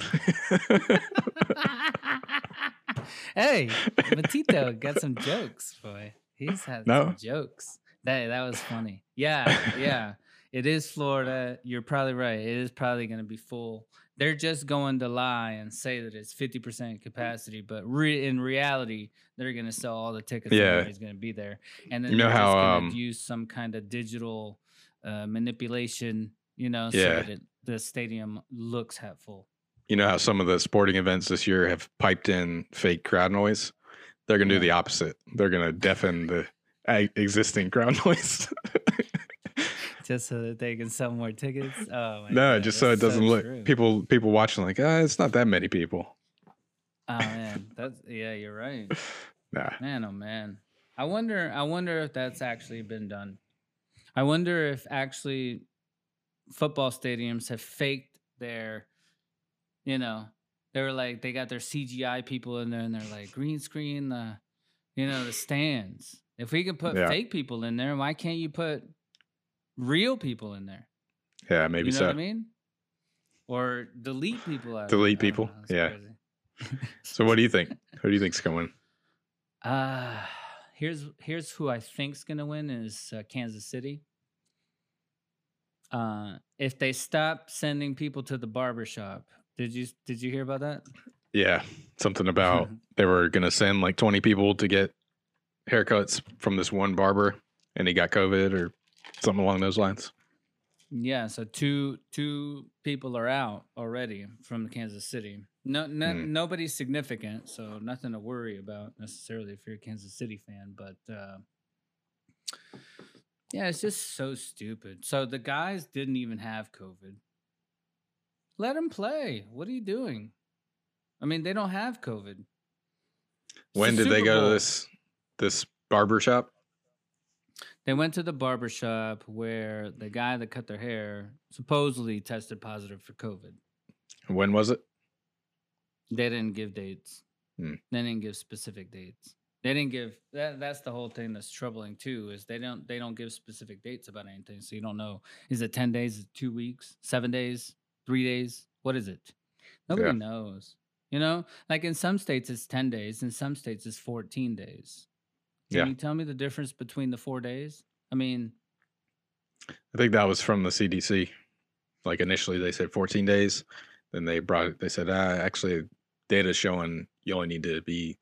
hey, Matito got some jokes, boy. He's had No? some jokes. That that was funny. Yeah, yeah. It is Florida. You're probably right. It is probably going to be full. They're just going to lie and say that it's 50% capacity, but re- in reality, they're going to sell all the tickets. Yeah. and Everybody's going to be there, and then You know they're just gonna um, use some kind of digital uh, manipulation, you know, Yeah. so that it, the stadium looks half full. you know how some of the sporting events this year have piped in fake crowd noise? They're going to Yeah. do the opposite. They're going to deafen the existing crowd noise. Just so that they can sell more tickets. Oh my no, God, just so it doesn't look true. people people watching like, ah, it's not that many people. Oh man, that's yeah, you're right. Nah. Man, oh man. I wonder. I wonder if that's actually been done. I wonder if actually football stadiums have faked their, you know, they were like they got their CGI people in there and they're like green screen the, you know, the stands. If we can put Yeah. fake people in there, why can't you put real people in there? Yeah, maybe you know so. what I mean? Or delete people out. Delete don't people? know, Yeah. So what do you think? Who do you think's going to win? Uh here's here's who I think's gonna win is uh, Kansas City. Uh, if they stop sending people to the barber shop, did you did you hear about that? Yeah, something about they were going to send like 20 people to get haircuts from this one barber and he got COVID or something along those lines. yeah, so two two people are out already from Kansas City. No, no Hmm. nobody's significant, so nothing to worry about necessarily if you're a Kansas City fan. But uh, yeah, it's just so stupid. So the guys didn't even have COVID. Let them play. What are you doing? I mean, they don't have COVID. It's the When did they Super go to this this barber shop? They went to the barber shop where the guy that cut their hair supposedly tested positive for COVID. When was it? They didn't give dates. Hmm. They didn't give specific dates. They didn't give that. That's the whole thing that's troubling too. Is they don't they don't give specific dates about anything, so you don't know. Is it ten days? It two weeks? Seven days? Three days? What is it? Nobody Yeah. knows. You know, like in some states it's ten days, in some states it's fourteen days. Can Yeah. you tell me the difference between the four days? I mean, I think that was from the CDC. Like initially they said 14 days, then they brought it. They said, ah, actually, data showing you only need to be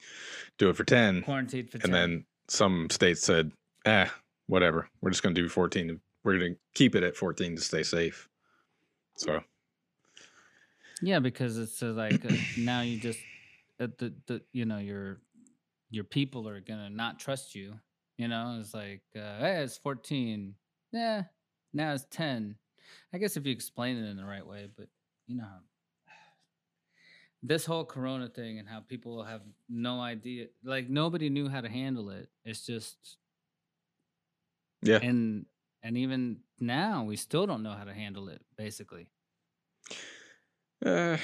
do it for 10, quarantined for and 10. then some states said, ah, whatever, we're just going to do 14. We're going to keep it at 14 to stay safe. So Yeah, because it's uh, like uh, now you just the the you know your your people are gonna not trust you. You know, it's like uh, hey, it's fourteen. Yeah, now it's ten. I guess if you explain it in the right way, but you know, how- this whole Corona thing and how people have no idea, like nobody knew how to handle it. It's just yeah, and and even now we still don't know how to handle it. Basically, Uh,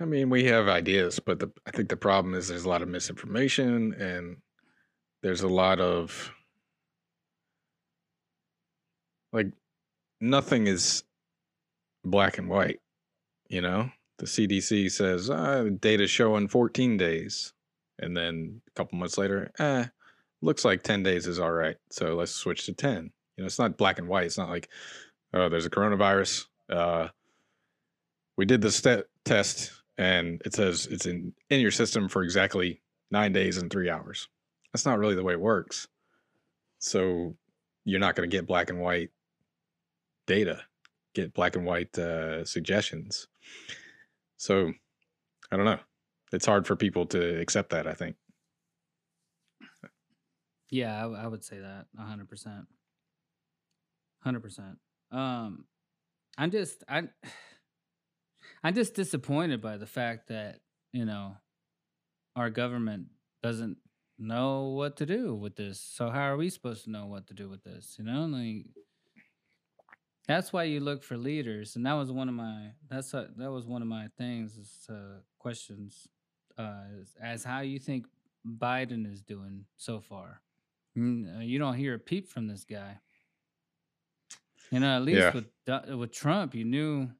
I mean, we have ideas, but the, I think the problem is there's a lot of misinformation and there's a lot of like nothing is black and white. You know, the CDC says ah, data showing 14 days, and then a couple months later, eh, looks like 10 days is all right. So let's switch to 10. You know, it's not black and white. It's not like, oh, there's a coronavirus. Uh, we did this te- test and it says it's in in your system for exactly nine days and three hours that's not really the way it works so you're not going to get black and white data get black and white uh, suggestions. So I don't know. It's hard for people to accept that. I think. Yeah, I, w- I would say that a hundred percent, hundred percent. Um, I'm just I, I'm just disappointed by the fact that you know our government doesn't know what to do with this. So how are we supposed to know what to do with this? You know, like that's why you look for leaders, and that was one of my that's a, that was one of my things is uh, questions uh, is, as how you think Biden is doing so far. Mm, uh, You don't hear a peep from this guy. You know, at least Yeah. with with Trump, you knew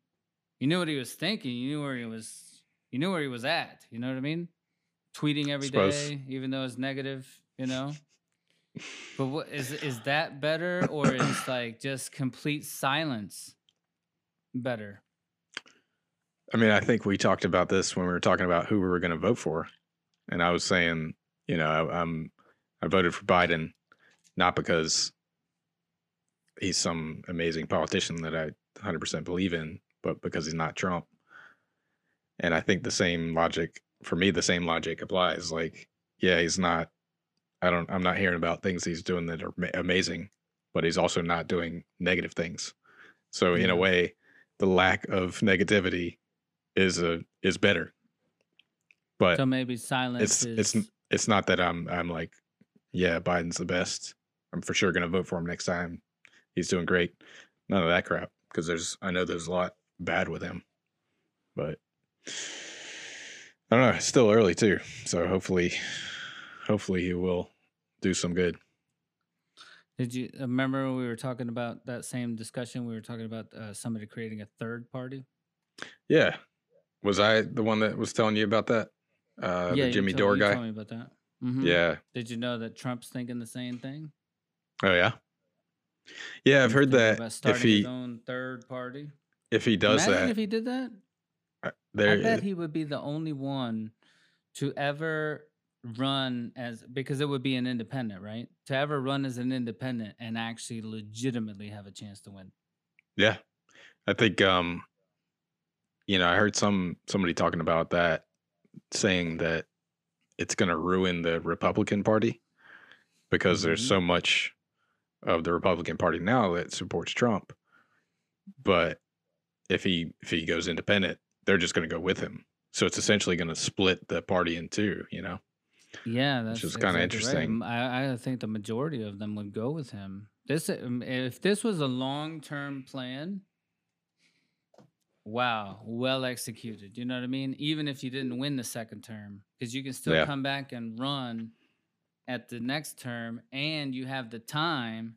you knew what he was thinking. You knew where he was. You knew where he was at. You know what I mean? Tweeting every day, Suppose. even though it's negative. You know. But what is is that better, or is like just complete silence better? I mean, I think we talked about this when we were talking about who we were going to vote for, and I was saying, you know, I, I'm I voted for Biden not because he's some amazing politician that I 100% believe in, but because he's not Trump. And I think the same logic for me, the same logic applies. Like, yeah, he's not. I don't. I'm not hearing about things he's doing that are amazing, but he's also not doing negative things. So in a way, the lack of negativity is a is better. But So maybe silence it's is. it's it's not that I'm I'm like, yeah, Biden's the best. I'm for sure gonna vote for him next time. He's doing great. None of that crap because there's I know there's a lot bad with him, but I don't know. It's still early too, so hopefully, hopefully he will do some good. Did you uh, remember when we were talking about that same discussion? We were talking about uh, somebody creating a third party. Yeah, was I the one that was telling you about that? Uh, yeah, the Jimmy told- Dore guy. Told me about that. Mhm. Yeah. Did you know that Trump's thinking the same thing? Oh yeah. Yeah, I've heard that about if he his own third party. If he does Imagine that, if he did that. uh, I bet he would be the only one to ever run as because it would be an independent, right? To ever run as an independent and actually legitimately have a chance to win. Yeah. I think um you know, I heard some somebody talking about that saying that it's going to ruin the Republican Party because there's Mhm. so much of the Republican Party now that supports Trump. But if he if he goes independent, they're just going to go with him. So it's essentially going to split the party in two, you know. Yeah, that's is kinda exactly right. interesting. M- I, I think the majority of them would go with him. This, um, if this was a long-term plan, wow, well executed. You know what I mean? Even if you didn't win the second term, because you can still Yeah. come back and run at the next term, and you have the time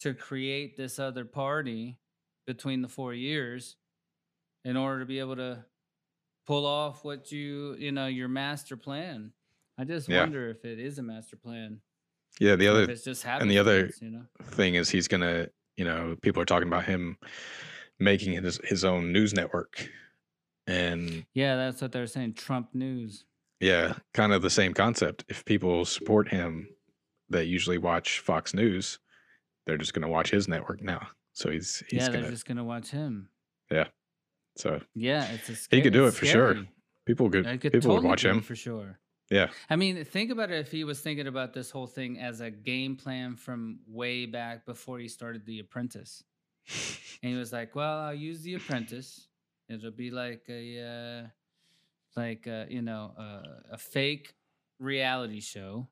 to create this other party between the four years in order to be able to pull off what you you know your master plan. I just Yeah. wonder if it is a master plan. Yeah, the other it's just and the other- you know. thing is he's gonna you know people are talking about him making his his own news network and Yeah, that's what they're saying. Trump news. yeah kind of the same concept if people support him that usually watch fox news they're just gonna watch his network now so he's he's yeah, gonna they're just gonna watch him. So Yeah, it's a he could do it for sure people could people totally would watch him for sure. yeah I mean, think about it if he was thinking about this whole thing as a game plan from way back before he started The Apprentice. And he was like, "Well, I'll use The Apprentice. It'll be like a uh, like a, you know, uh, a fake reality show.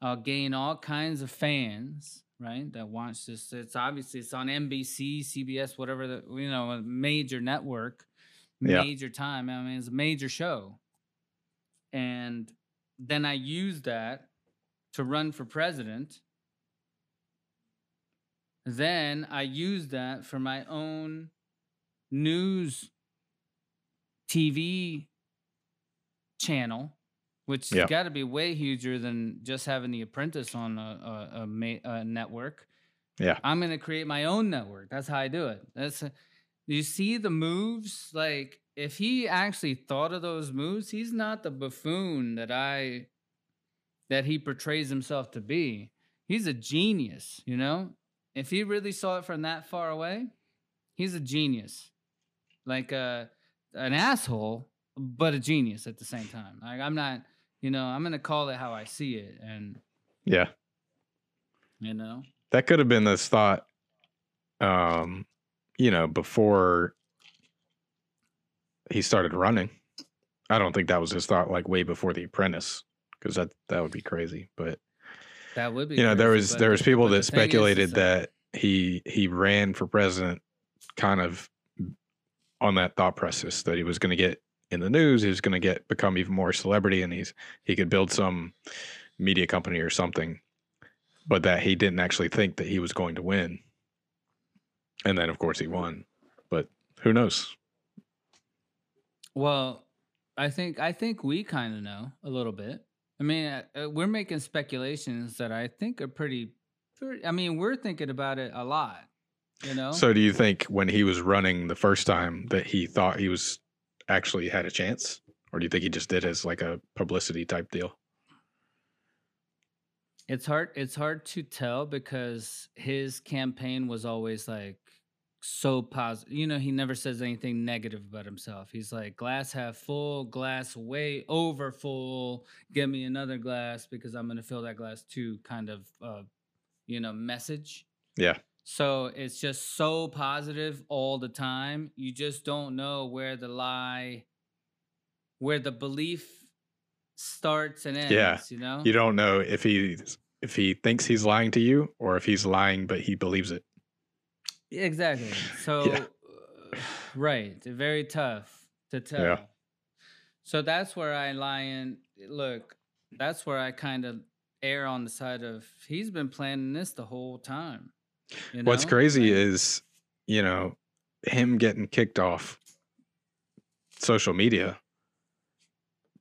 I'll gain all kinds of fans, right? That watch this. It's obviously it's on NBC, CBS, whatever the you know, a major network, Yeah. major time. I mean, it's a major show. And then I use that to run for president. Then I use that for my own news TV channel, which Yeah. has got to be way huger than just having The Apprentice on a, a, a, ma- a network. Yeah. I'm going to create my own network. That's how I do it. That's you see the moves like if he actually thought of those moves, he's not the buffoon that I that he portrays himself to be. He's a genius, you know? If he really saw it from that far away, He's a genius, like uh, an asshole, but a genius at the same time. Like I'm not, you know, I'm gonna call it how I see it, and Yeah. you know, That could have been this thought um, you know, before he started running. I don't think that was his thought like way before the apprentice because that that would be crazy. But that would be. you know, there was there was people that is, is speculated that- that he he ran for president kind of on that thought process that he was going to get in the news, he was going to get become even more celebrity, and he's he could build some media company or something, but that he didn't actually think that he was going to win. And then, of course, he won. But who knows? Well, I think I think we kind of know a little bit. I mean, uh, uh, we're making speculations that I think are pretty, pretty. I mean, we're thinking about it a lot. You know. So, do you think when he was running the first time that he thought he was actually had a chance, or do you think he just did as like a publicity type deal? It's hard. It's hard to tell because his campaign was always like so positive. You know, he never says anything negative about himself. He's like glass half full, glass way over full. Give me another glass because I'm gonna fill that glass too. Kind of, uh, you know, message. Yeah. So it's just so positive all the time. You just don't know where the lie, where the belief starts and ends. Yeah. You know. You don't know if he if he thinks he's lying to you or if he's lying but he believes it. Exactly. So, Yeah. uh, right, very tough to tell. Yeah. So that's where I lie in. Look, that's where I kind of err on the side of he's been planning this the whole time. You What's crazy Like, is, you know, him getting kicked off social media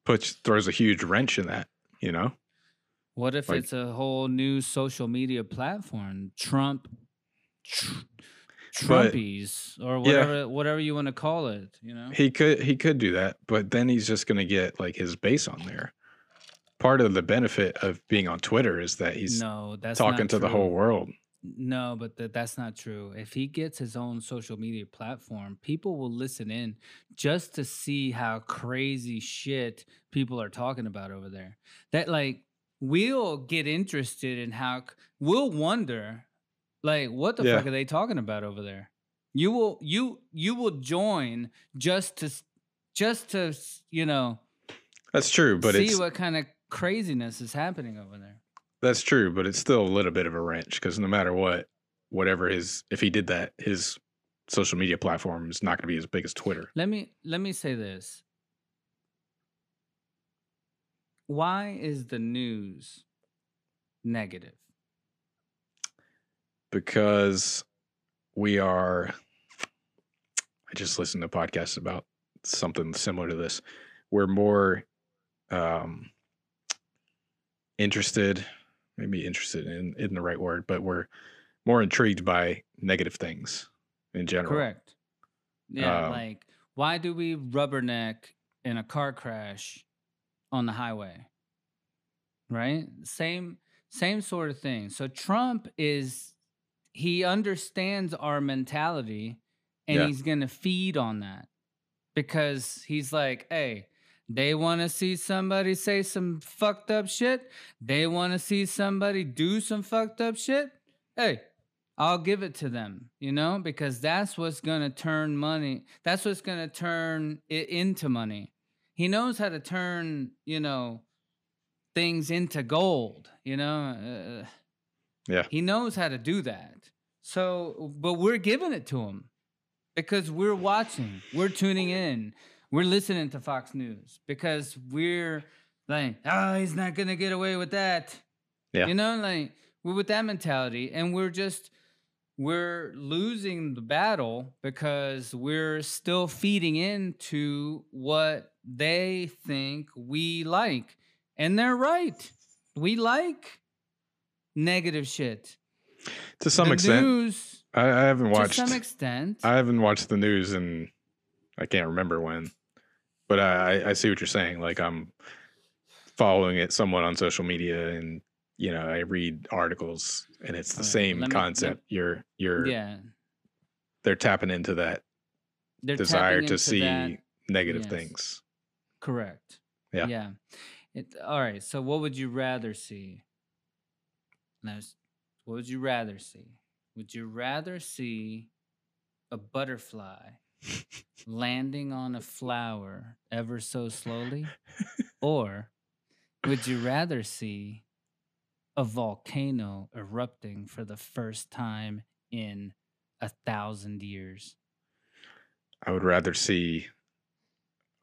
puts throws a huge wrench in that, you know? what if like- it's a whole new social media platform? Trump, tr- But- Trumpies, or Yeah. whatever, whatever you want to call it. You know. He could he could do that, but then he's just going to get like his base on there. Part of the benefit of being on Twitter is that he's no, that's talking to the whole world. No, but th- that's not true. If he gets his own social media platform, people will listen in just to see how crazy shit people are talking about over there. That like we'll get interested in how we'll wonder like what the Yeah. fuck are they talking about over there? You will you you will join just to just to you know That's true, but see what kind of craziness is happening over there. That's true, but it's still a little bit of a wrench because no matter what, whatever his, if he did that, his social media platform is not going to be as big as Twitter. Let me let me say this. Why is the news negative? Because we are, I just listened to podcasts about something similar to this. We're more um, interested, maybe interested in, in the right word, but we're more intrigued by negative things in general. Correct. Yeah, Um, like why do we rubberneck in a car crash on the highway? Right? Same same sort of thing. So Trump is he understands our mentality and Yeah. he's going to feed on that because he's like, "Hey, they want to see somebody say some fucked up shit. They want to see somebody do some fucked up shit. Hey, I'll give it to them, you know, because that's what's going to turn money. That's what's going to turn it into money. He knows how to turn, you know, things into gold, you know. Uh, Yeah. He knows how to do that. So, but we're giving it to him because we're watching, we're tuning in, we're listening to Fox News because we're like, oh, he's not going to get away with that. Yeah. You know, like we're with that mentality and we're just, we're losing the battle because we're still feeding into what they think we like. And they're right. We like negative shit. To some The extent, news, I, I haven't watched. to some extent. I haven't watched the news and I can't remember when, but I, I- see what you're saying. Like I'm following it somewhat on social media and you know, I read articles and it's the Alright, same let me- concept. you're you're yeah. they're tapping into that They're desire to see that- negative yes. things. Correct. Yeah. Yeah. It, all right. So, what would you rather see? What would you rather see? Would you rather see a butterfly landing on a flower ever so slowly, or would you rather see a volcano erupting for the first time in a thousand years? I would rather see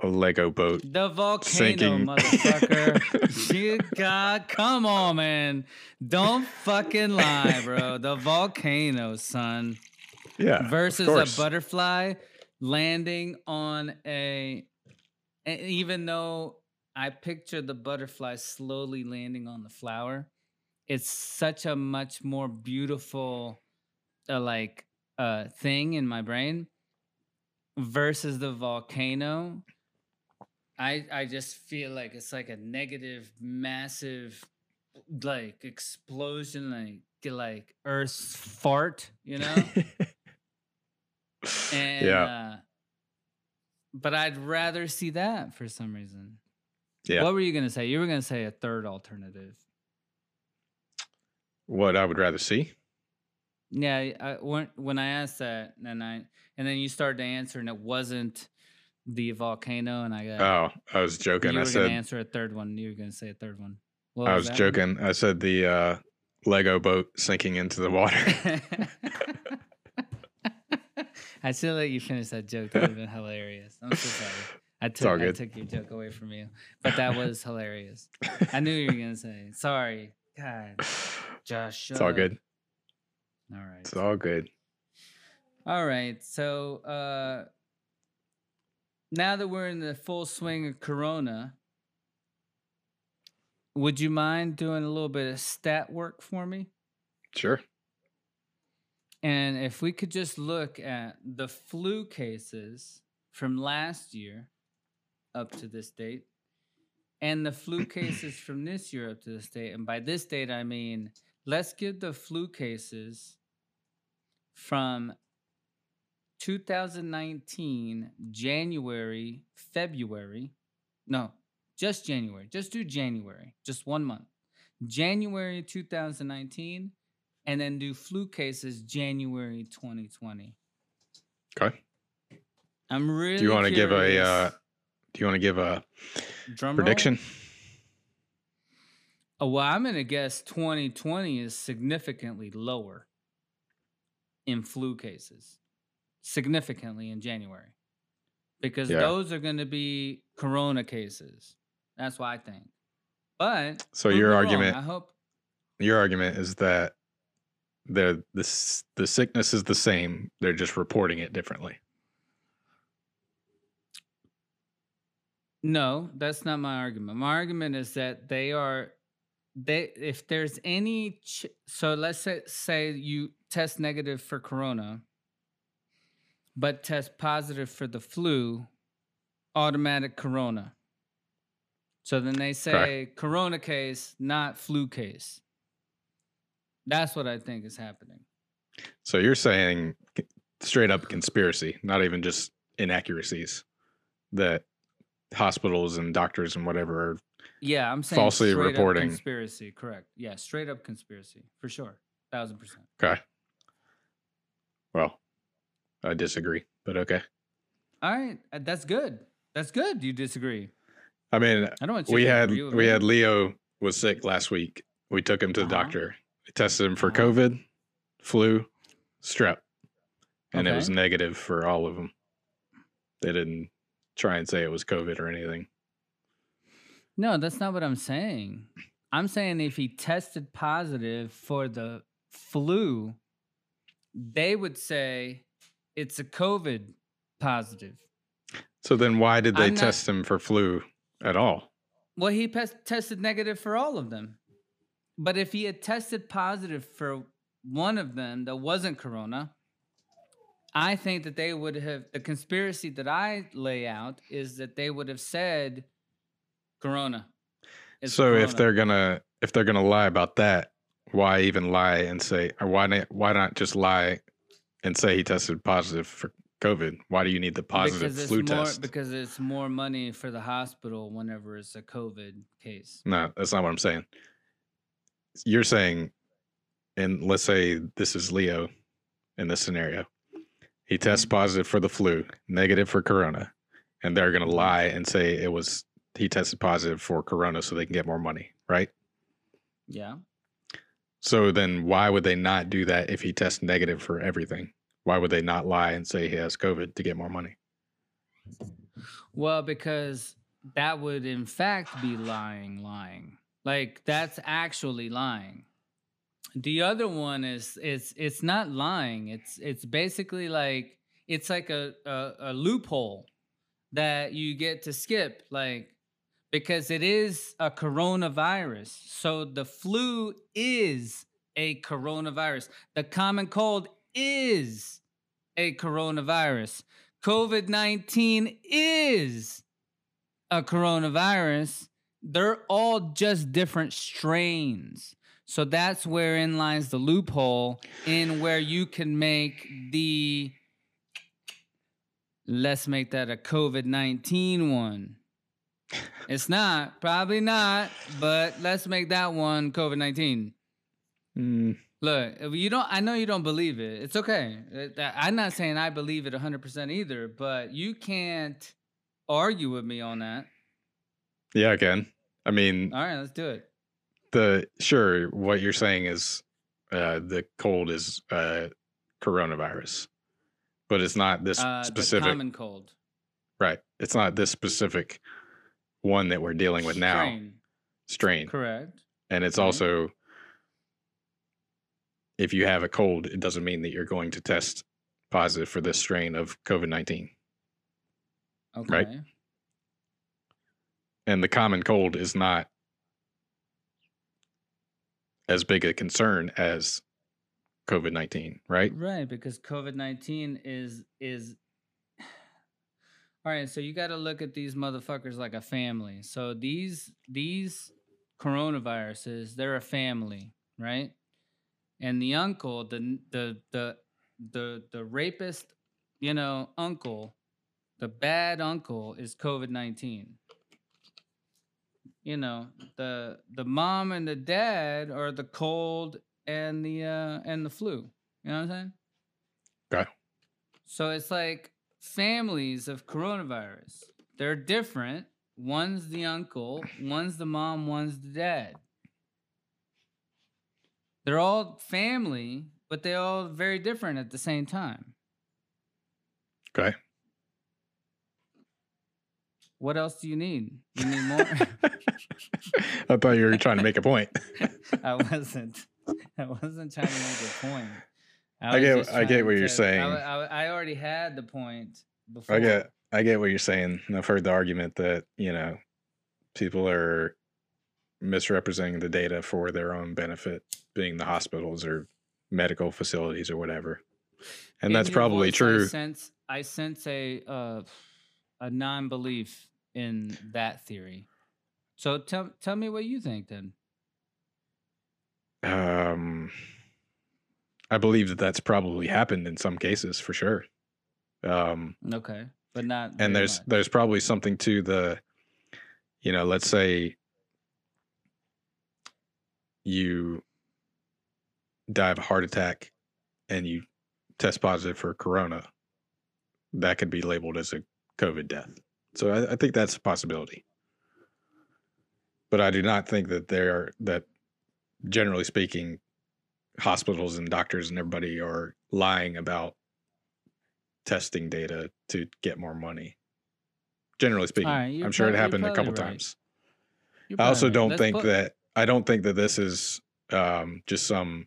a Lego boat The volcano, sinking. motherfucker. you got, come on, man. Don't fucking lie, bro. The volcano, son. yeah. Versus a butterfly landing on a. and Even though I picture the butterfly slowly landing on the flower, it's such a much more beautiful, uh, like, uh, thing in my brain versus the volcano. I I just feel like it's like a negative, massive, like explosion, like like Earth's fart, you know. And yeah. uh, but I'd rather see that for some reason. Yeah. What were you gonna say? You were gonna say a third alternative. What I would rather see. Yeah, I, when when I asked that, and I and then you started to answer, and it wasn't the volcano, and I got Oh, I was joking. you I were said gonna answer a third one. You were gonna say a third one. What I was one? joking. I said the uh, Lego boat sinking into the water. I still let you finish that joke. That would have been hilarious. I'm so sorry. I took I took your joke away from you, but that was hilarious. I knew you were gonna say. Sorry, God, Josh. it's all up. good. All right. It's all good. All right. So uh now that we're in the full swing of Corona, would you mind doing a little bit of stat work for me? Sure. And if we could just look at the flu cases from last year up to this date, and the flu cases from this year up to this date, and by this date I mean let's give the flu cases from 2019 January, February, no, just January, just do January, just one month. January 2019 and then do flu cases January 2020. Okay. I'm really. Do you want to give a uh, Do you want to give a Drum prediction? Oh, well, I'm gonna guess 2020 is significantly lower in flu cases, significantly in January, because Yeah. those are gonna be Corona cases. That's what I think. But So your me wrong. argument, I hope. your argument is that the the the sickness is the same. They're just reporting it differently. No, that's not my argument. My argument is that they are they if there's any ch- so let's say say you test negative for corona but test positive for the flu, automatic corona. So then they say corona case, not flu case. That's what I think is happening. So you're saying straight up conspiracy, not even just inaccuracies that hospitals and doctors and whatever are Yeah, I'm saying Falsely straight up reporting. conspiracy. Correct. Yeah, straight up conspiracy for sure, thousand percent. okay. Well, I disagree, but okay. All right, uh, that's good. That's good. You disagree. I mean, I don't we had we had Leo was sick last week. We took him to the Uh-huh. doctor. Tested him for Uh-huh. COVID, flu, strep, and it was negative for all of them. They didn't try and say it was COVID or anything. No, that's not what I'm saying. I'm saying if he tested positive for the flu, they would say it's a COVID positive. So then, why did they not- test him for flu at all? Well, he pes- tested negative for all of them. But if he had tested positive for one of them that wasn't corona, I think that they would have the conspiracy that I lay out is that they would have said corona. So if they're gonna if they're gonna lie about that, why even lie and say why not why not just lie and say he tested positive for COVID, why do you need the positive because flu more test? because it's more money for the hospital whenever it's a COVID case. No, that's not what I'm saying. You're saying, and let's say this is Leo in this scenario. He tests mm-hmm. positive for the flu, negative for corona, and they're going to mm-hmm. lie and say it was he tested positive for corona so they can get more money, right? Yeah. So then why would they not do that if he tests negative for everything? Why would they not lie and say he has COVID to get more money? Well, because that would in fact be lying, lying. Like that's actually lying. The other one is it's it's not lying. It's it's basically like it's like a, a, a loophole that you get to skip, like because it is a coronavirus. So the flu is a coronavirus. The common cold is a coronavirus. COVID 19 is a coronavirus. They're all just different strains. So that's wherein lies the loophole in where you can make the let's make that a COVID 19 one. It's not, probably not, but let's make that one COVID 19. Mm, Look, you don't. I know you don't believe it. It's okay. Uh, I'm not saying I believe it 100 percent either, but you can't argue with me on that. Yeah, I can. I mean, All right, let's do it. the sure what you're saying is uh, the cold is uh, coronavirus, but it's not this Uh, specific. common cold. Right. It's not this specific one that we're dealing with now Strain. strain. Correct. And it's also if you have a cold, it doesn't mean that you're going to test positive for this strain of COVID 19. Okay. Right. And the common cold is not as big a concern as COVID 19, right? Right, because COVID nineteen is is all right. So you got to look at these motherfuckers like a family. So these these coronaviruses, they're a family, right? And the uncle, the the the the the rapist, you know, uncle, the bad uncle is COVID nineteen. You know, the the mom and the dad are the cold and the uh and the flu. You know what I'm saying? Okay. So it's like families of coronavirus. They're different. One's the uncle, one's the mom, one's the dad. They're all family, but they're all very different at the same time. Okay. What else do you need? You need more? I thought you were trying to make a point. I wasn't. I wasn't trying to make a point. I was get- I get what you're saying. I, I, I already had the point before. I get I get what you're saying. and I've heard the argument that, you know, people are misrepresenting the data for their own benefit, being the hospitals or medical facilities or whatever. And In that's probably voice, true. I sense, I sense a uh, a non-belief in that theory. So tell tell me what you think then. Um, I believe that that's probably happened in some cases for sure. Um, Okay, but not. and there's much. there's probably something to the, you know, let's say you die of a heart attack and you test positive for corona, that could be labeled as a COVID death. So I, I think that's a possibility. But I do not think that there are that generally speaking, hospitals and doctors and everybody are lying about testing data to get more money. Generally speaking, right, I'm sure it happened a couple right. times. I also right. don't Let's think put- that I don't think that this is um, just some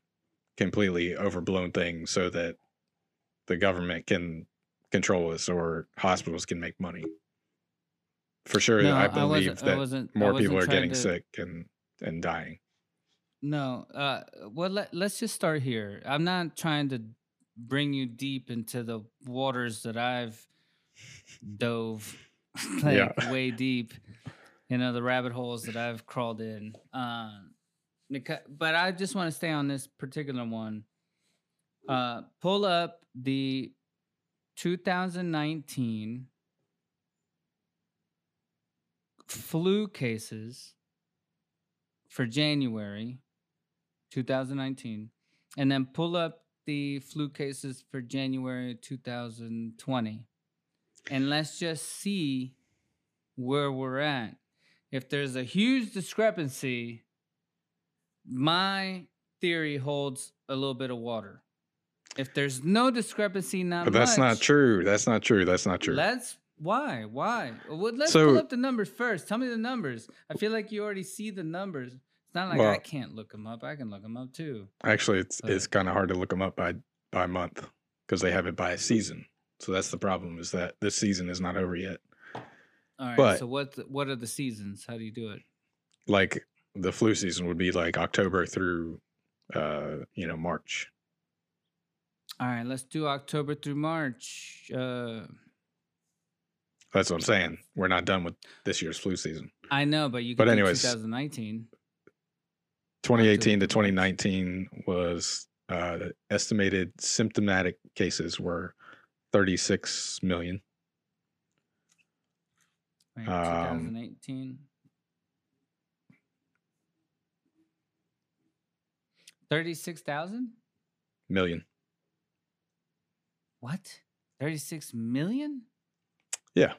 completely overblown thing so that the government can control us or hospitals can make money. For sure, No, I believe I that more people are getting to- sick and and dying. No, uh, well, let, let's just start here. I'm not trying to bring you deep into the waters that I've dove like Yeah. way deep, you know, the rabbit holes that I've crawled in. Um, because, but I just want to stay on this particular one. Uh, pull up the 2019 flu cases for January 2019, and then pull up the flu cases for January 2020. And let's just see where we're at. If there's a huge discrepancy, my theory holds a little bit of water. If there's no discrepancy, not But that's not true. That's not true. That's not true. Let's why why? Well, let's So- pull up the numbers first. Tell me the numbers. I feel like you already see the numbers. It's not like I can't look them up. I can look them up too. Actually, it's it's kind of hard to look them up by by month because they have it by a season. So that's the problem is that this season is not over yet. All right. But- so what what are the seasons? How do you do it? Like the flu season would be like October through uh, you know, March. All right. Let's do October through March. Uh, That's what I'm saying. We're not done with this year's flu season. I know, but you. But anyways, 2019. 2018 to October to March. 2019 was uh, the estimated symptomatic cases were 36 million. Um, 2018. Thirty-six thousand. Million. What? Thirty-six million? Yeah.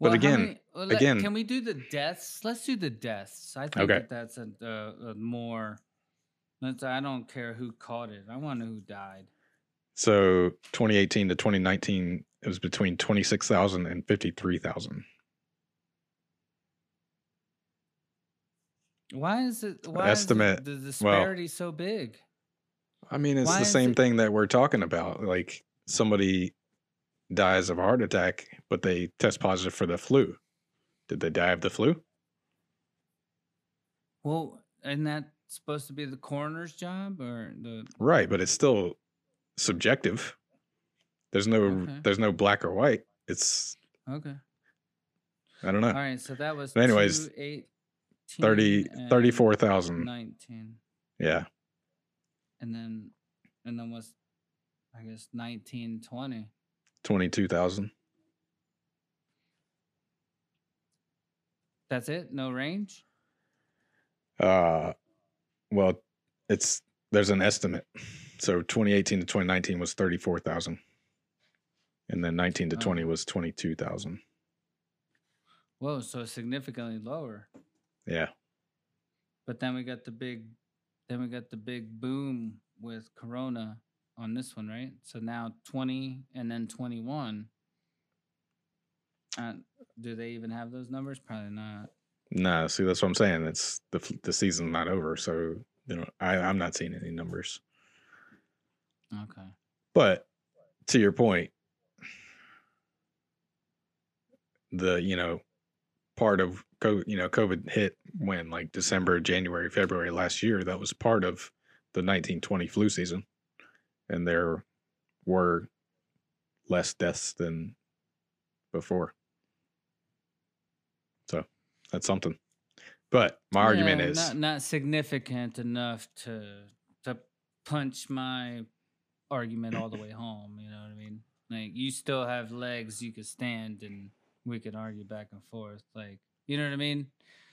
But Well, how again- many- well, let- again- can we do the deaths? Let's do the deaths. I think Okay. that that's a, a, a more. I don't care who caught it. I want to know who died. So 2018 to 2019, it was between 26,000 and 53,000. Why is it? Why Estimate- is the, the disparity so big? I mean, it's Why the same it- thing that we're talking about. Like somebody dies of a heart attack, but they test positive for the flu. Did they die of the flu? Well, isn't that supposed to be the coroner's job or the Right, but it's still subjective. There's no okay. there's no black or white. It's Okay. I don't know. All right, so that was but anyways 30 34,000 19. Yeah. And then and then was I guess 1920. Twenty-two thousand. That's it. No range. Uh, well, it's there's an estimate. So 2018 to 2019 was 34,000. And then 19 to oh. 20 was 22,000. Whoa, so significantly lower. Yeah. But then we got the big then we got the big boom with corona on this one, right? So now 20 and then 21. Uh, do they even have those numbers? Probably not. nah. See, that's what I'm saying. It's the the season's not over, so you know I I'm not seeing any numbers. Okay. But to your point, the you know part of COVID, you know COVID hit when like December, January, February last year. That was part of the 1920 flu season, and there were less deaths than before. So that's something. But my argument is not, not significant enough to to punch my argument all the way home. You know what I mean? Like you still have legs you could stand, and we could argue back and forth. Like you know what I mean?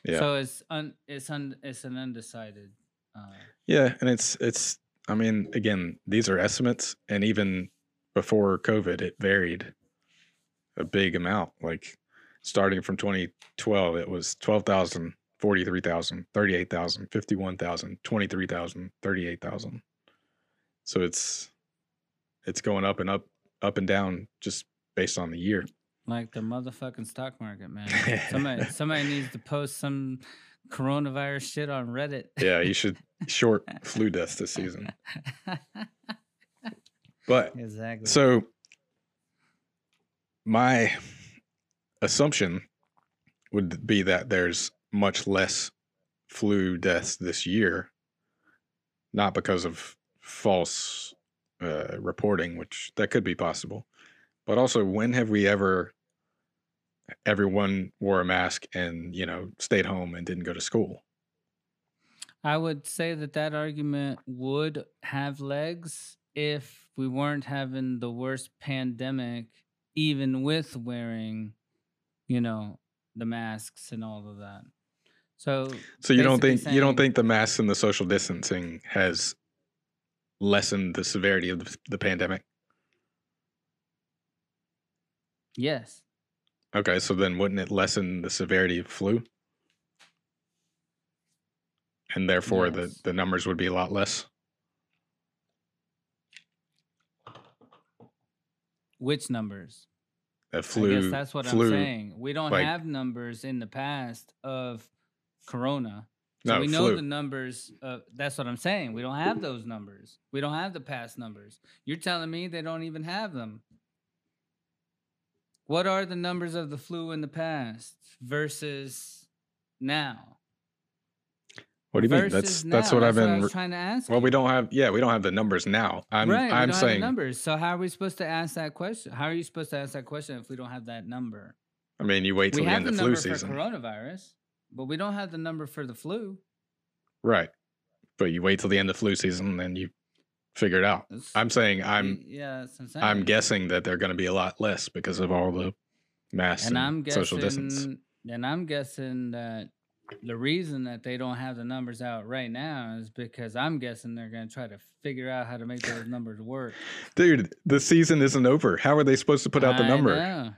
yeah. So it's un it's un it's an undecided. Uh, Yeah, and it's it's I mean, again, these are estimates and even before COVID it varied a big amount. Like starting from 2012 it was 12,000, 43,000, 38,000, 51,000, 23,000, 38,000. So it's it's going up and up up and down just based on the year. like the motherfucking stock market, man. somebody somebody needs to post some coronavirus shit on Reddit. Yeah, you should short flu deaths this season. But exactly. So my assumption would be that there's much less flu deaths this year, not because of false uh, reporting, which that could be possible, but also when have we ever everyone wore a mask and you know stayed home and didn't go to school? I would say that that argument would have legs if we weren't having the worst pandemic, even with wearing, you know, the masks and all of that. So, So you don't think you don't think the masks and the social distancing has lessened the severity of the, the pandemic? yes, Okay, so then wouldn't it lessen the severity of flu? And therefore the, Yes. the numbers would be a lot less. which numbers? That flu I guess that's what flu, I'm saying. We don't like- have numbers in the past of corona. So No, we know flu. the numbers. Of, that's what I'm saying. We don't have those numbers. We don't have the past numbers. You're telling me they don't even have them. What are the numbers of the flu in the past versus now? What do you mean? Versus That's that's now. what I've I been was trying to ask. Well, you. we don't have yeah, we don't have the numbers now. I'm right, we I'm don't have the saying numbers. So how are we supposed to ask that question? How are you supposed to ask that question if we don't have that number? I mean you wait till we the end the of flu season. for coronavirus, but we don't have the number for the flu. Right. But you wait till the end of flu season and then you figure it out. It's- I'm saying I'm yeah, I'm. I'm guessing that they're going to be a lot less because of all the mass and and, I'm guessing, social distance. and I'm guessing that the reason that they don't have the numbers out right now is because I'm guessing they're going to try to figure out how to make those numbers work. Dude, the season isn't over. How are they supposed to put out the I number? know.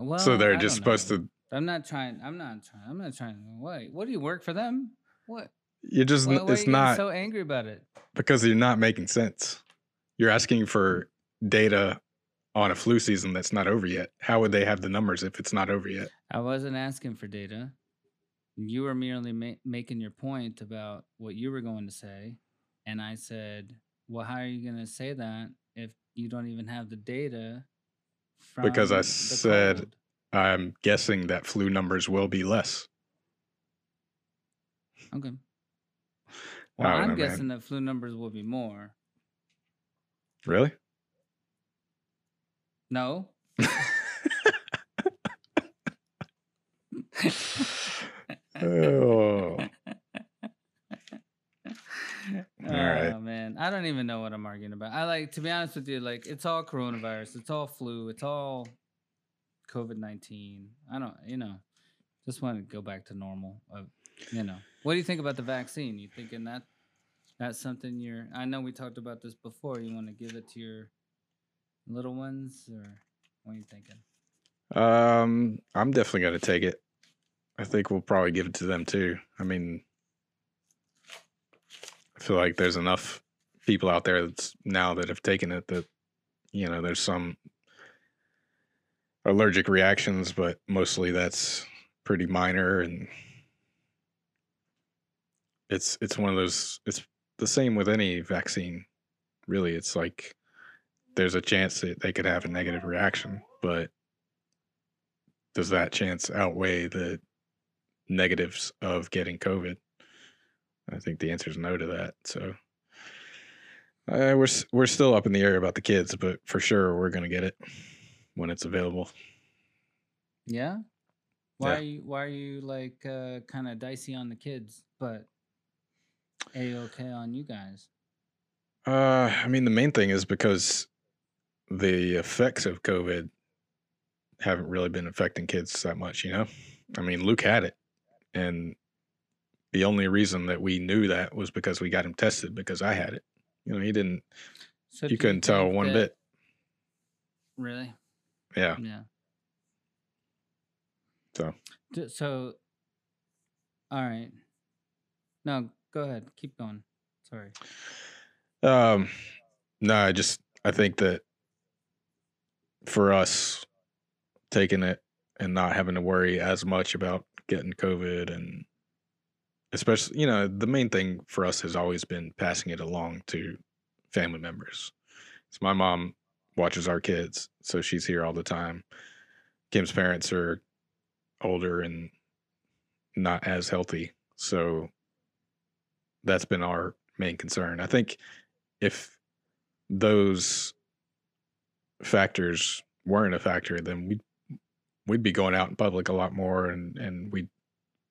Well, so they're I just supposed know. to I'm not trying. I'm not trying. I'm not trying. What? What do you work for them? What? You just Why, why it's you not so angry about it. because you're not making sense. You're asking for data on a flu season that's not over yet. How would they have the numbers if it's not over yet? I wasn't asking for data. You were merely ma- making your point about what you were going to say. And I said, well, how are you going to say that if you don't even have the data? From Because I said- cold? I'm guessing that flu numbers will be less. Okay. Well, I'm know, man. guessing that flu numbers will be more. Really? No. oh. Oh man, I don't even know what I'm arguing about. I like to be honest with you, like it's all coronavirus, it's all flu, it's all COVID nineteen. I don't, you know, just want to go back to normal. Uh, you know, what do you think about the vaccine? You thinking that that's something you're? I know we talked about this before. You want to give it to your little ones, or what are you thinking? Um, I'm definitely going to take it. I think we'll probably give it to them too. I mean, I feel like there's enough people out there that's now that have taken it that you know there's some allergic reactions, but mostly that's pretty minor and it's it's one of those it's the same with any vaccine really it's like there's a chance that they could have a negative reaction but does that chance outweigh the negatives of getting COVID? I think the answer is no to that. So uh, we're we're still up in the air about the kids, but for sure we're gonna get it when it's available. Yeah. Why Yeah. are you? Why are you like uh, kind of dicey on the kids, but a okay on you guys? Uh, I mean, the main thing is because the effects of COVID haven't really been affecting kids that much. You know, I mean, Luke had it, and the only reason that we knew that was because we got him tested because I had it. You know, he didn't. So you couldn't tell one that- bit. Really? Yeah. Yeah. So So, all right. No, go ahead. Keep going. Sorry. Um, no, I just I think that for us taking it and not having to worry as much about getting COVID and especially you know the main thing for us has always been passing it along to family members. So my mom watches our kids, so she's here all the time. Kim's parents are older and not as healthy, so that's been our main concern. I think if those factors weren't a factor, then we'd we'd be going out in public a lot more and and we'd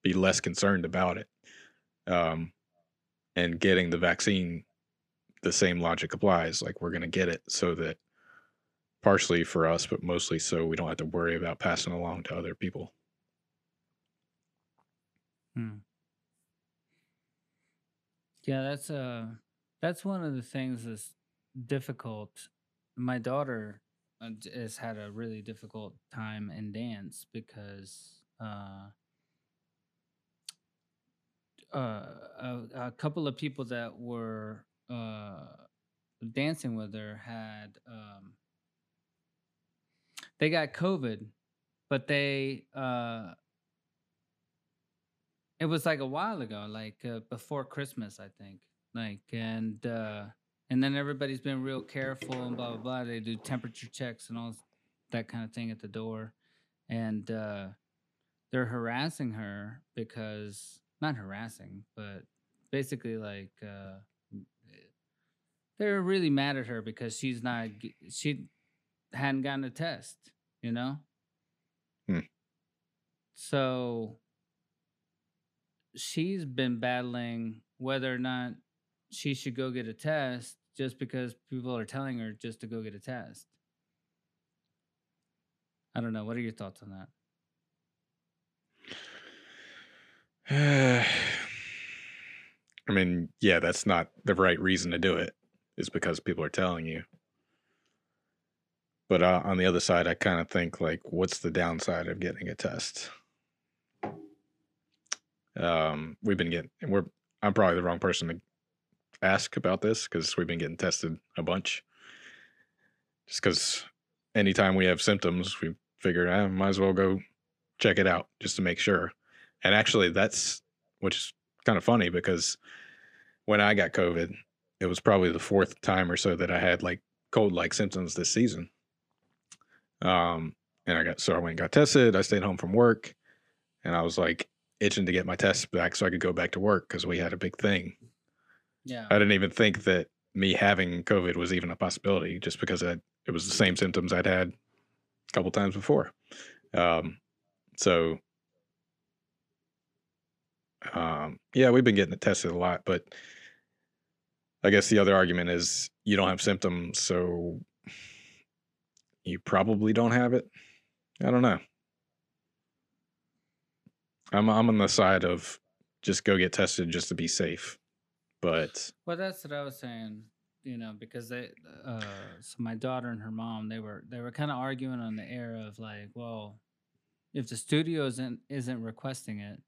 be less concerned about it. Um, and getting the vaccine, the same logic applies. Like we're going to get it so that partially for us, but mostly so we don't have to worry about passing along to other people. Hmm. Yeah, that's uh that's one of the things that's difficult. My daughter uh, has had a really difficult time in dance because uh uh a, a couple of people that were uh dancing with her had um they got covid but they uh it was like a while ago, like uh, before Christmas, I think. Like and uh and then everybody's been real careful and blah blah blah. They do temperature checks and all that kind of thing at the door, and uh they're harassing her because not harassing, but basically like uh they're really mad at her because she's not she hadn't gotten a test, you know. Hmm. So she's been battling whether or not she should go get a test just because people are telling her just to go get a test. I don't know. What are your thoughts on that? I mean, yeah, that's not the right reason to do it. Is because people are telling you. But uh, on the other side, I kind of think like, what's the downside of getting a test? Um, we've been getting, we're. I'm probably the wrong person to ask about this because we've been getting tested a bunch. Just because anytime we have symptoms, we figured I might as well go check it out just to make sure. And actually, that's which is kind of funny because when I got COVID, it was probably the fourth time or so that I had like cold like symptoms this season. Um, and I got so I went and got tested. I stayed home from work, and I was like itching to get my tests back so I could go back to work because we had a big thing. Yeah. I didn't even think that me having COVID was even a possibility, just because I, it was the same symptoms I'd had a couple times before. Um, so, um, yeah, we've been getting it tested a lot, but I guess the other argument is you don't have symptoms, so you probably don't have it. I don't know. I'm I'm on the side of just go get tested just to be safe, but Well, that's what I was saying. You know, because they, uh, so my daughter and her mom, they were they were kind of arguing on the air of like, well, if the studio isn't isn't requesting it,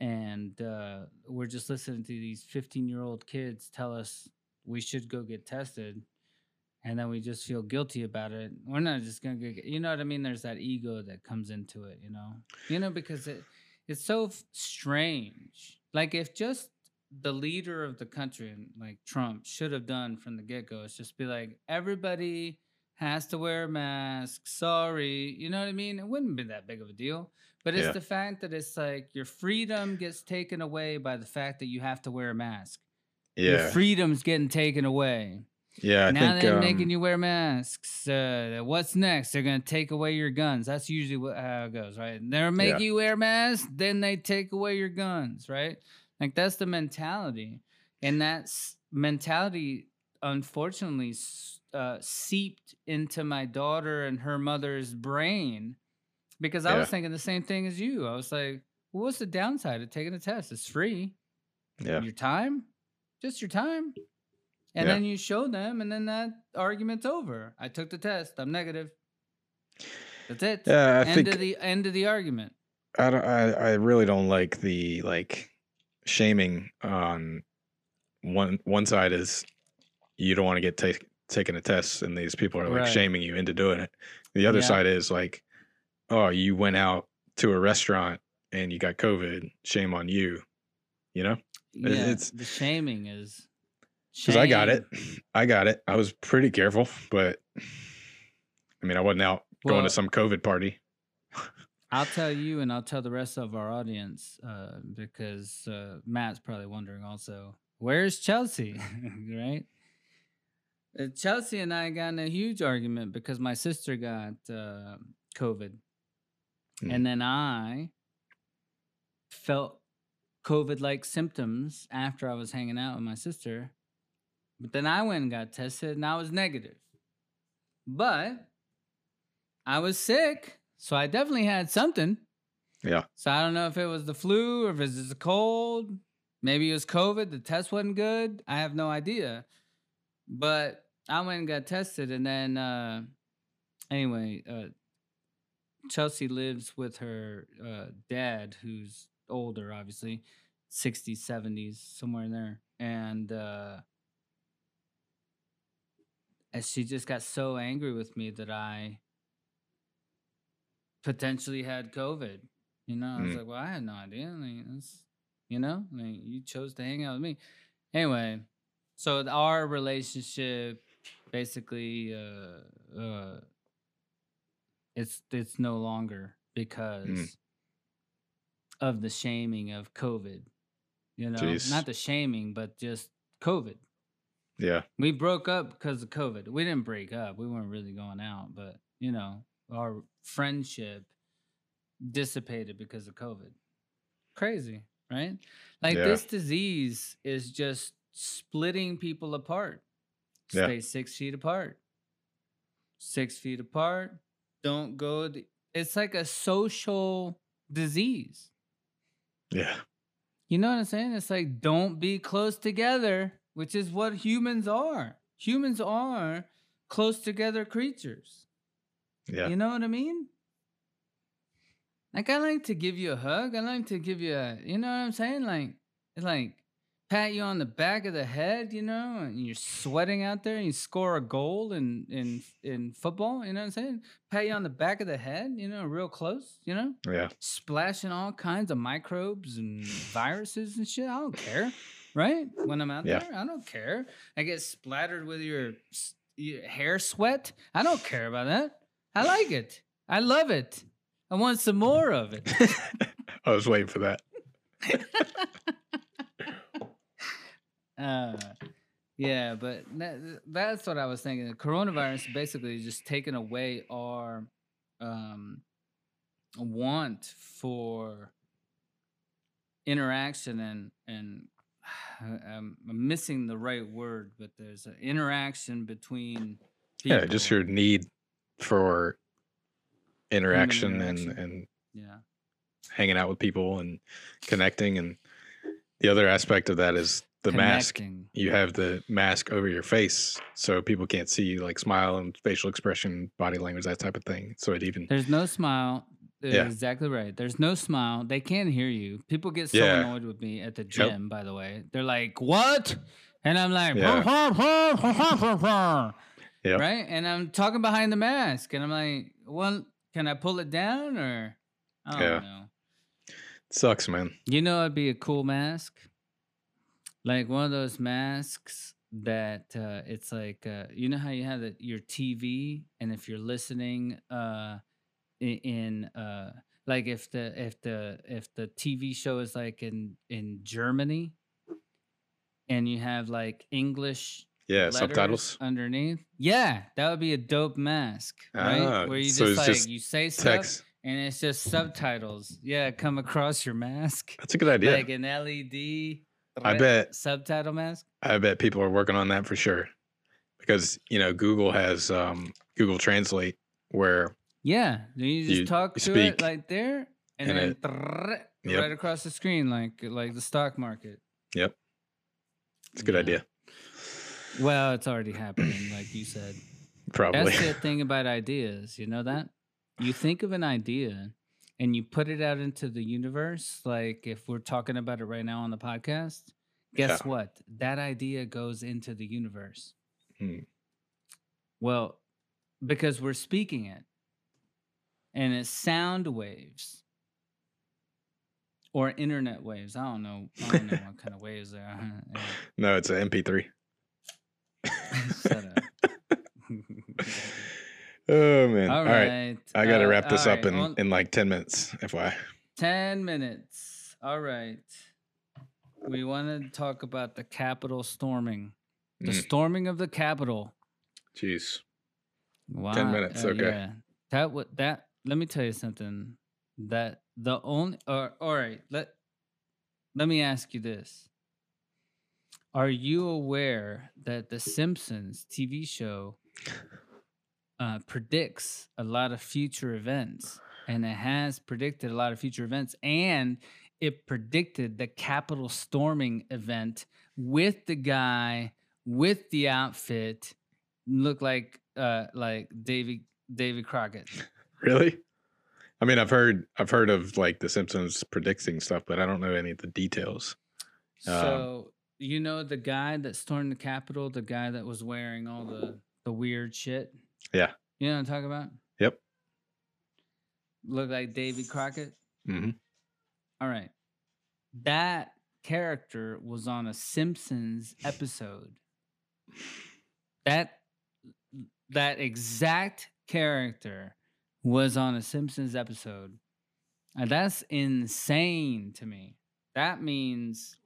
and uh, we're just listening to these fifteen year old kids tell us we should go get tested, and then we just feel guilty about it. We're not just gonna get, you know what I mean? There's that ego that comes into it, you know, you know, because it it's so f- strange. Like if just the leader of the country, like Trump, should have done from the get go is just be like, everybody has to wear a mask. Sorry, you know what I mean? It wouldn't be that big of a deal. But it's Yeah. the fact that it's like your freedom gets taken away by the fact that you have to wear a mask. Yeah, Your freedom's getting taken away yeah. I now think they're um, making you wear masks. Uh, what's next? They're gonna take away your guns. That's usually what, how it goes, right? They're make Yeah. you wear masks, then they take away your guns, right? Like that's the mentality, and that's mentality. Unfortunately, uh, seeped into my daughter and her mother's brain because I was thinking the same thing as you. I was like, well, "What's the downside of taking a test? It's free." yeah, your time, just your time. And Yeah. then you show them, and then that argument's over. I took the test. I'm negative. That's it. yeah. I end think of the end of the argument. I don't. I, I really don't like the like shaming on one one side is you don't want to get take, taken a test, and these people are like Right. shaming you into doing it. The other Yeah. side is like, oh, you went out to a restaurant and you got COVID. Shame on you. You know, Yeah, it's- the shaming is because I got it. I got it. I was pretty careful, but I mean, I wasn't out going to some COVID party. I'll tell you, and I'll tell the rest of our audience uh, because uh, Matt's probably wondering also, where's Chelsea? right? Uh, Chelsea and I got in a huge argument because my sister got uh, COVID, Hmm. and then I felt COVID like symptoms after I was hanging out with my sister. But then I went and got tested and I was negative. But I was sick. So I definitely had something. Yeah. So I don't know if it was the flu or if it was a cold. Maybe it was COVID. The test wasn't good. I have no idea. But I went and got tested. And then, uh, anyway, uh, Chelsea lives with her uh, dad, who's older, obviously, 60s, 70s, somewhere in there. And, uh, and she just got so angry with me that I potentially had COVID. You know, I was Mm. like, well, I had no idea. Like, you know, like, you chose to hang out with me. Anyway, so our relationship basically, uh, uh, it's it's no longer because of the shaming of COVID. You know, Jeez. not the shaming, but just COVID. Yeah. We broke up because of COVID. We didn't break up. We weren't really going out, but you know, our friendship dissipated because of COVID. Crazy, right? Like Yeah. this disease is just splitting people apart. Yeah. Stay six feet apart. Six feet apart. Don't go. th- It's like a social disease. Yeah. You know what I'm saying? It's like don't be close together, which is what humans are. Humans are close together creatures. Yeah. You know what I mean? Like I like to give you a hug. I like to give you a, you know what I'm saying? Like, like pat you on the back of the head, you know, and you're sweating out there and you score a goal in in in football. You know what I'm saying? Pat you on the back of the head, you know, real close. You know, Yeah. splashing all kinds of microbes and viruses and shit. I don't care, right? When I'm out Yeah. there, I don't care. I get splattered with your, your hair sweat. I don't care about that. I like it. I love it. I want some more of it. I was waiting for that. Uh, yeah, but that, that's what I was thinking. The coronavirus basically just taken away our um, want for interaction and and I'm, I'm missing the right word, but there's an interaction between people. Yeah. Just your need for interaction, interaction. and and yeah hanging out with people and connecting and the other aspect of that is the mask you have the mask over your face so people can't see you like smile and facial expression body language that type of thing so it even There's no smile. Yeah. Exactly right. There's no smile. They can't hear you. People get so Yeah. annoyed with me at the Yep. gym, by the way. They're like, what? And I'm like, Yeah. Yep. right? And I'm talking behind the mask. And I'm like, well, can I pull it down or? I don't Yeah. know. sucks man You know, it'd be a cool mask. Like one of those masks that uh, it's like, uh, you know how you have the, your TV, and if you're listening uh, in, uh, like if the if the if the TV show is like in in Germany, and you have like English yeah subtitles underneath, yeah, that would be a dope mask, right? Ah, Where you just it's like just you say stuff text and it's just subtitles. Yeah, come across your mask that's a good idea like an LED. I bet- subtitle mask. i bet people are working on that for sure because you know google has um google translate where Yeah, then you just You talk to speak, it like there, and, and then it- Yep. right across the screen, like like the stock market. yep it's a good Yeah. idea Well, it's already happening, like you said. probably That's the thing about ideas. You know that you think of an idea and you put it out into the universe. Like if we're talking about it right now on the podcast, guess Yeah. what? That idea goes into the universe. Hmm. Well, because we're speaking it, and it's sound waves or internet waves. I don't know. I don't know what kind of waves they are. Yeah. no it's an mp3 Shut up. oh man All all right right. i gotta uh, wrap this up right, in on- in like 10 minutes fyi 10 minutes. All right. We want to talk about the Capitol storming. The Mm. storming of the Capitol. jeez Wow. 10 minutes, okay. Yeah. That would that let me tell you something. That the only or all right, let let me ask you this. Are you aware that the Simpsons TV show uh, predicts a lot of future events? And it has predicted a lot of future events. And it predicted the Capitol storming event with the guy with the outfit look like uh like Davy Davy Crockett. Really? I mean, I've heard I've heard of like The Simpsons predicting stuff, but I don't know any of the details. Um, So you know the guy that stormed the Capitol, the guy that was wearing all the the weird shit. Yeah. You know what I'm talking about? Yep. Look like Davy Crockett. hmm All right. That character was on a Simpsons episode. That that exact character was on a Simpsons episode. And that's insane to me. That means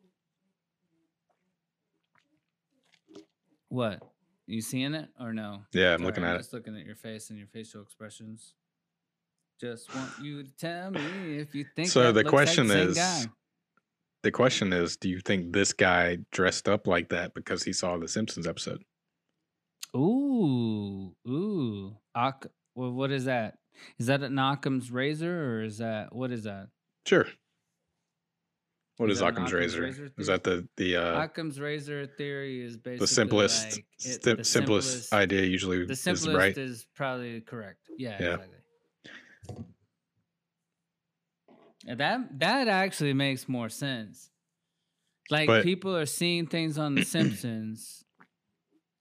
what? You seeing it or no? Yeah, I'm Sorry, looking at it. Just looking at your face and your facial expressions. Just want you to tell me if you think. So the looks like question same is, guy. the question is, do you think this guy dressed up like that because he saw the Simpsons episode? Ooh, ooh. Oc- well, what is that? Is that an Occam's razor or is that what is that? Sure. What Is is, Occam's Occam's razor? razor Is that the the uh, Occam's razor theory is basically the simplest like it- sim- the simplest, idea usually The is simplest right? is probably correct. Yeah, Yeah. exactly. That that actually makes more sense. Like But- people are seeing things on The Simpsons,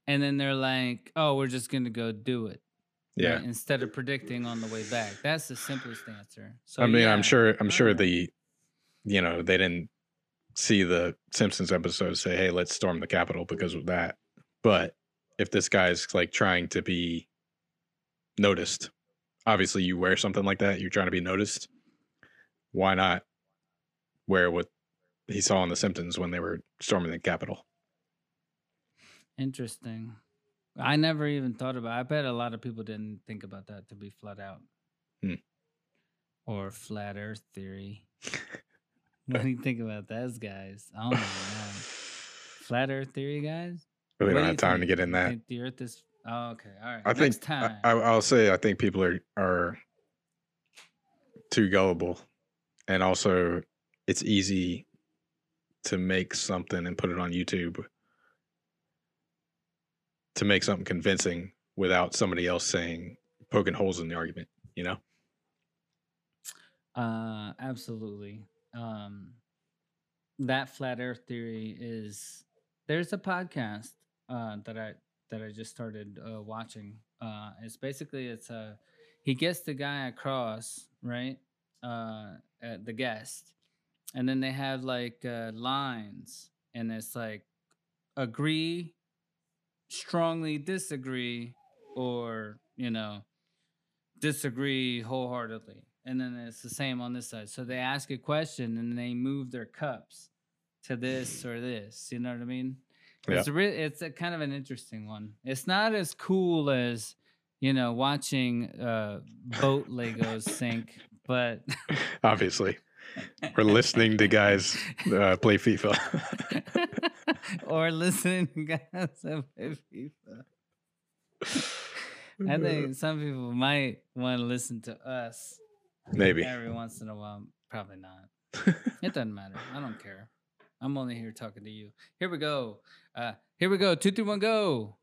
and then they're like, "Oh, we're just gonna go do it." Yeah. right, Instead of predicting on the way back, that's the simplest answer. So I mean, yeah, I'm sure I'm sure the you know, they didn't see the Simpsons episode say, "Hey, let's storm the Capitol because of that." But if this guy's like trying to be noticed, obviously you wear something like that, you're trying to be noticed. Why not wear what he saw on the Simpsons when they were storming the Capitol? Interesting. I never even thought about. I bet a lot of people didn't think about that to be flat out, Hmm. or flat Earth theory. what do you think about those guys? Oh my god, flat Earth theory guys. We What don't do have time to get in that. think the Earth is. Oh, okay. All right. I Next think time. I, I'll say I think people are are too gullible, and also it's easy to make something and put it on YouTube to make something convincing without somebody else saying poking holes in the argument. You know, Uh, absolutely. Um, that flat Earth theory is there's a podcast uh, that I that I just started uh, watching. Uh, it's basically it's a he gets the guy across right, uh, uh, the guest, and then they have like uh, lines, and it's like agree, strongly disagree, or you know disagree wholeheartedly. And then it's the same on this side. So they ask a question and they move their cups to this or this. You know what I mean? Yeah. It's a re- it's a kind of an interesting one. It's not as cool as you know watching uh, boat Legos sink, but obviously, we're listening to guys uh, play FIFA. or listening to guys play FIFA. I think some people might want to listen to us maybe. every once in a while. Probably not. It doesn't matter. I don't care. I'm only here talking to you. Here we go. Uh, here we go. Two, three, one, go.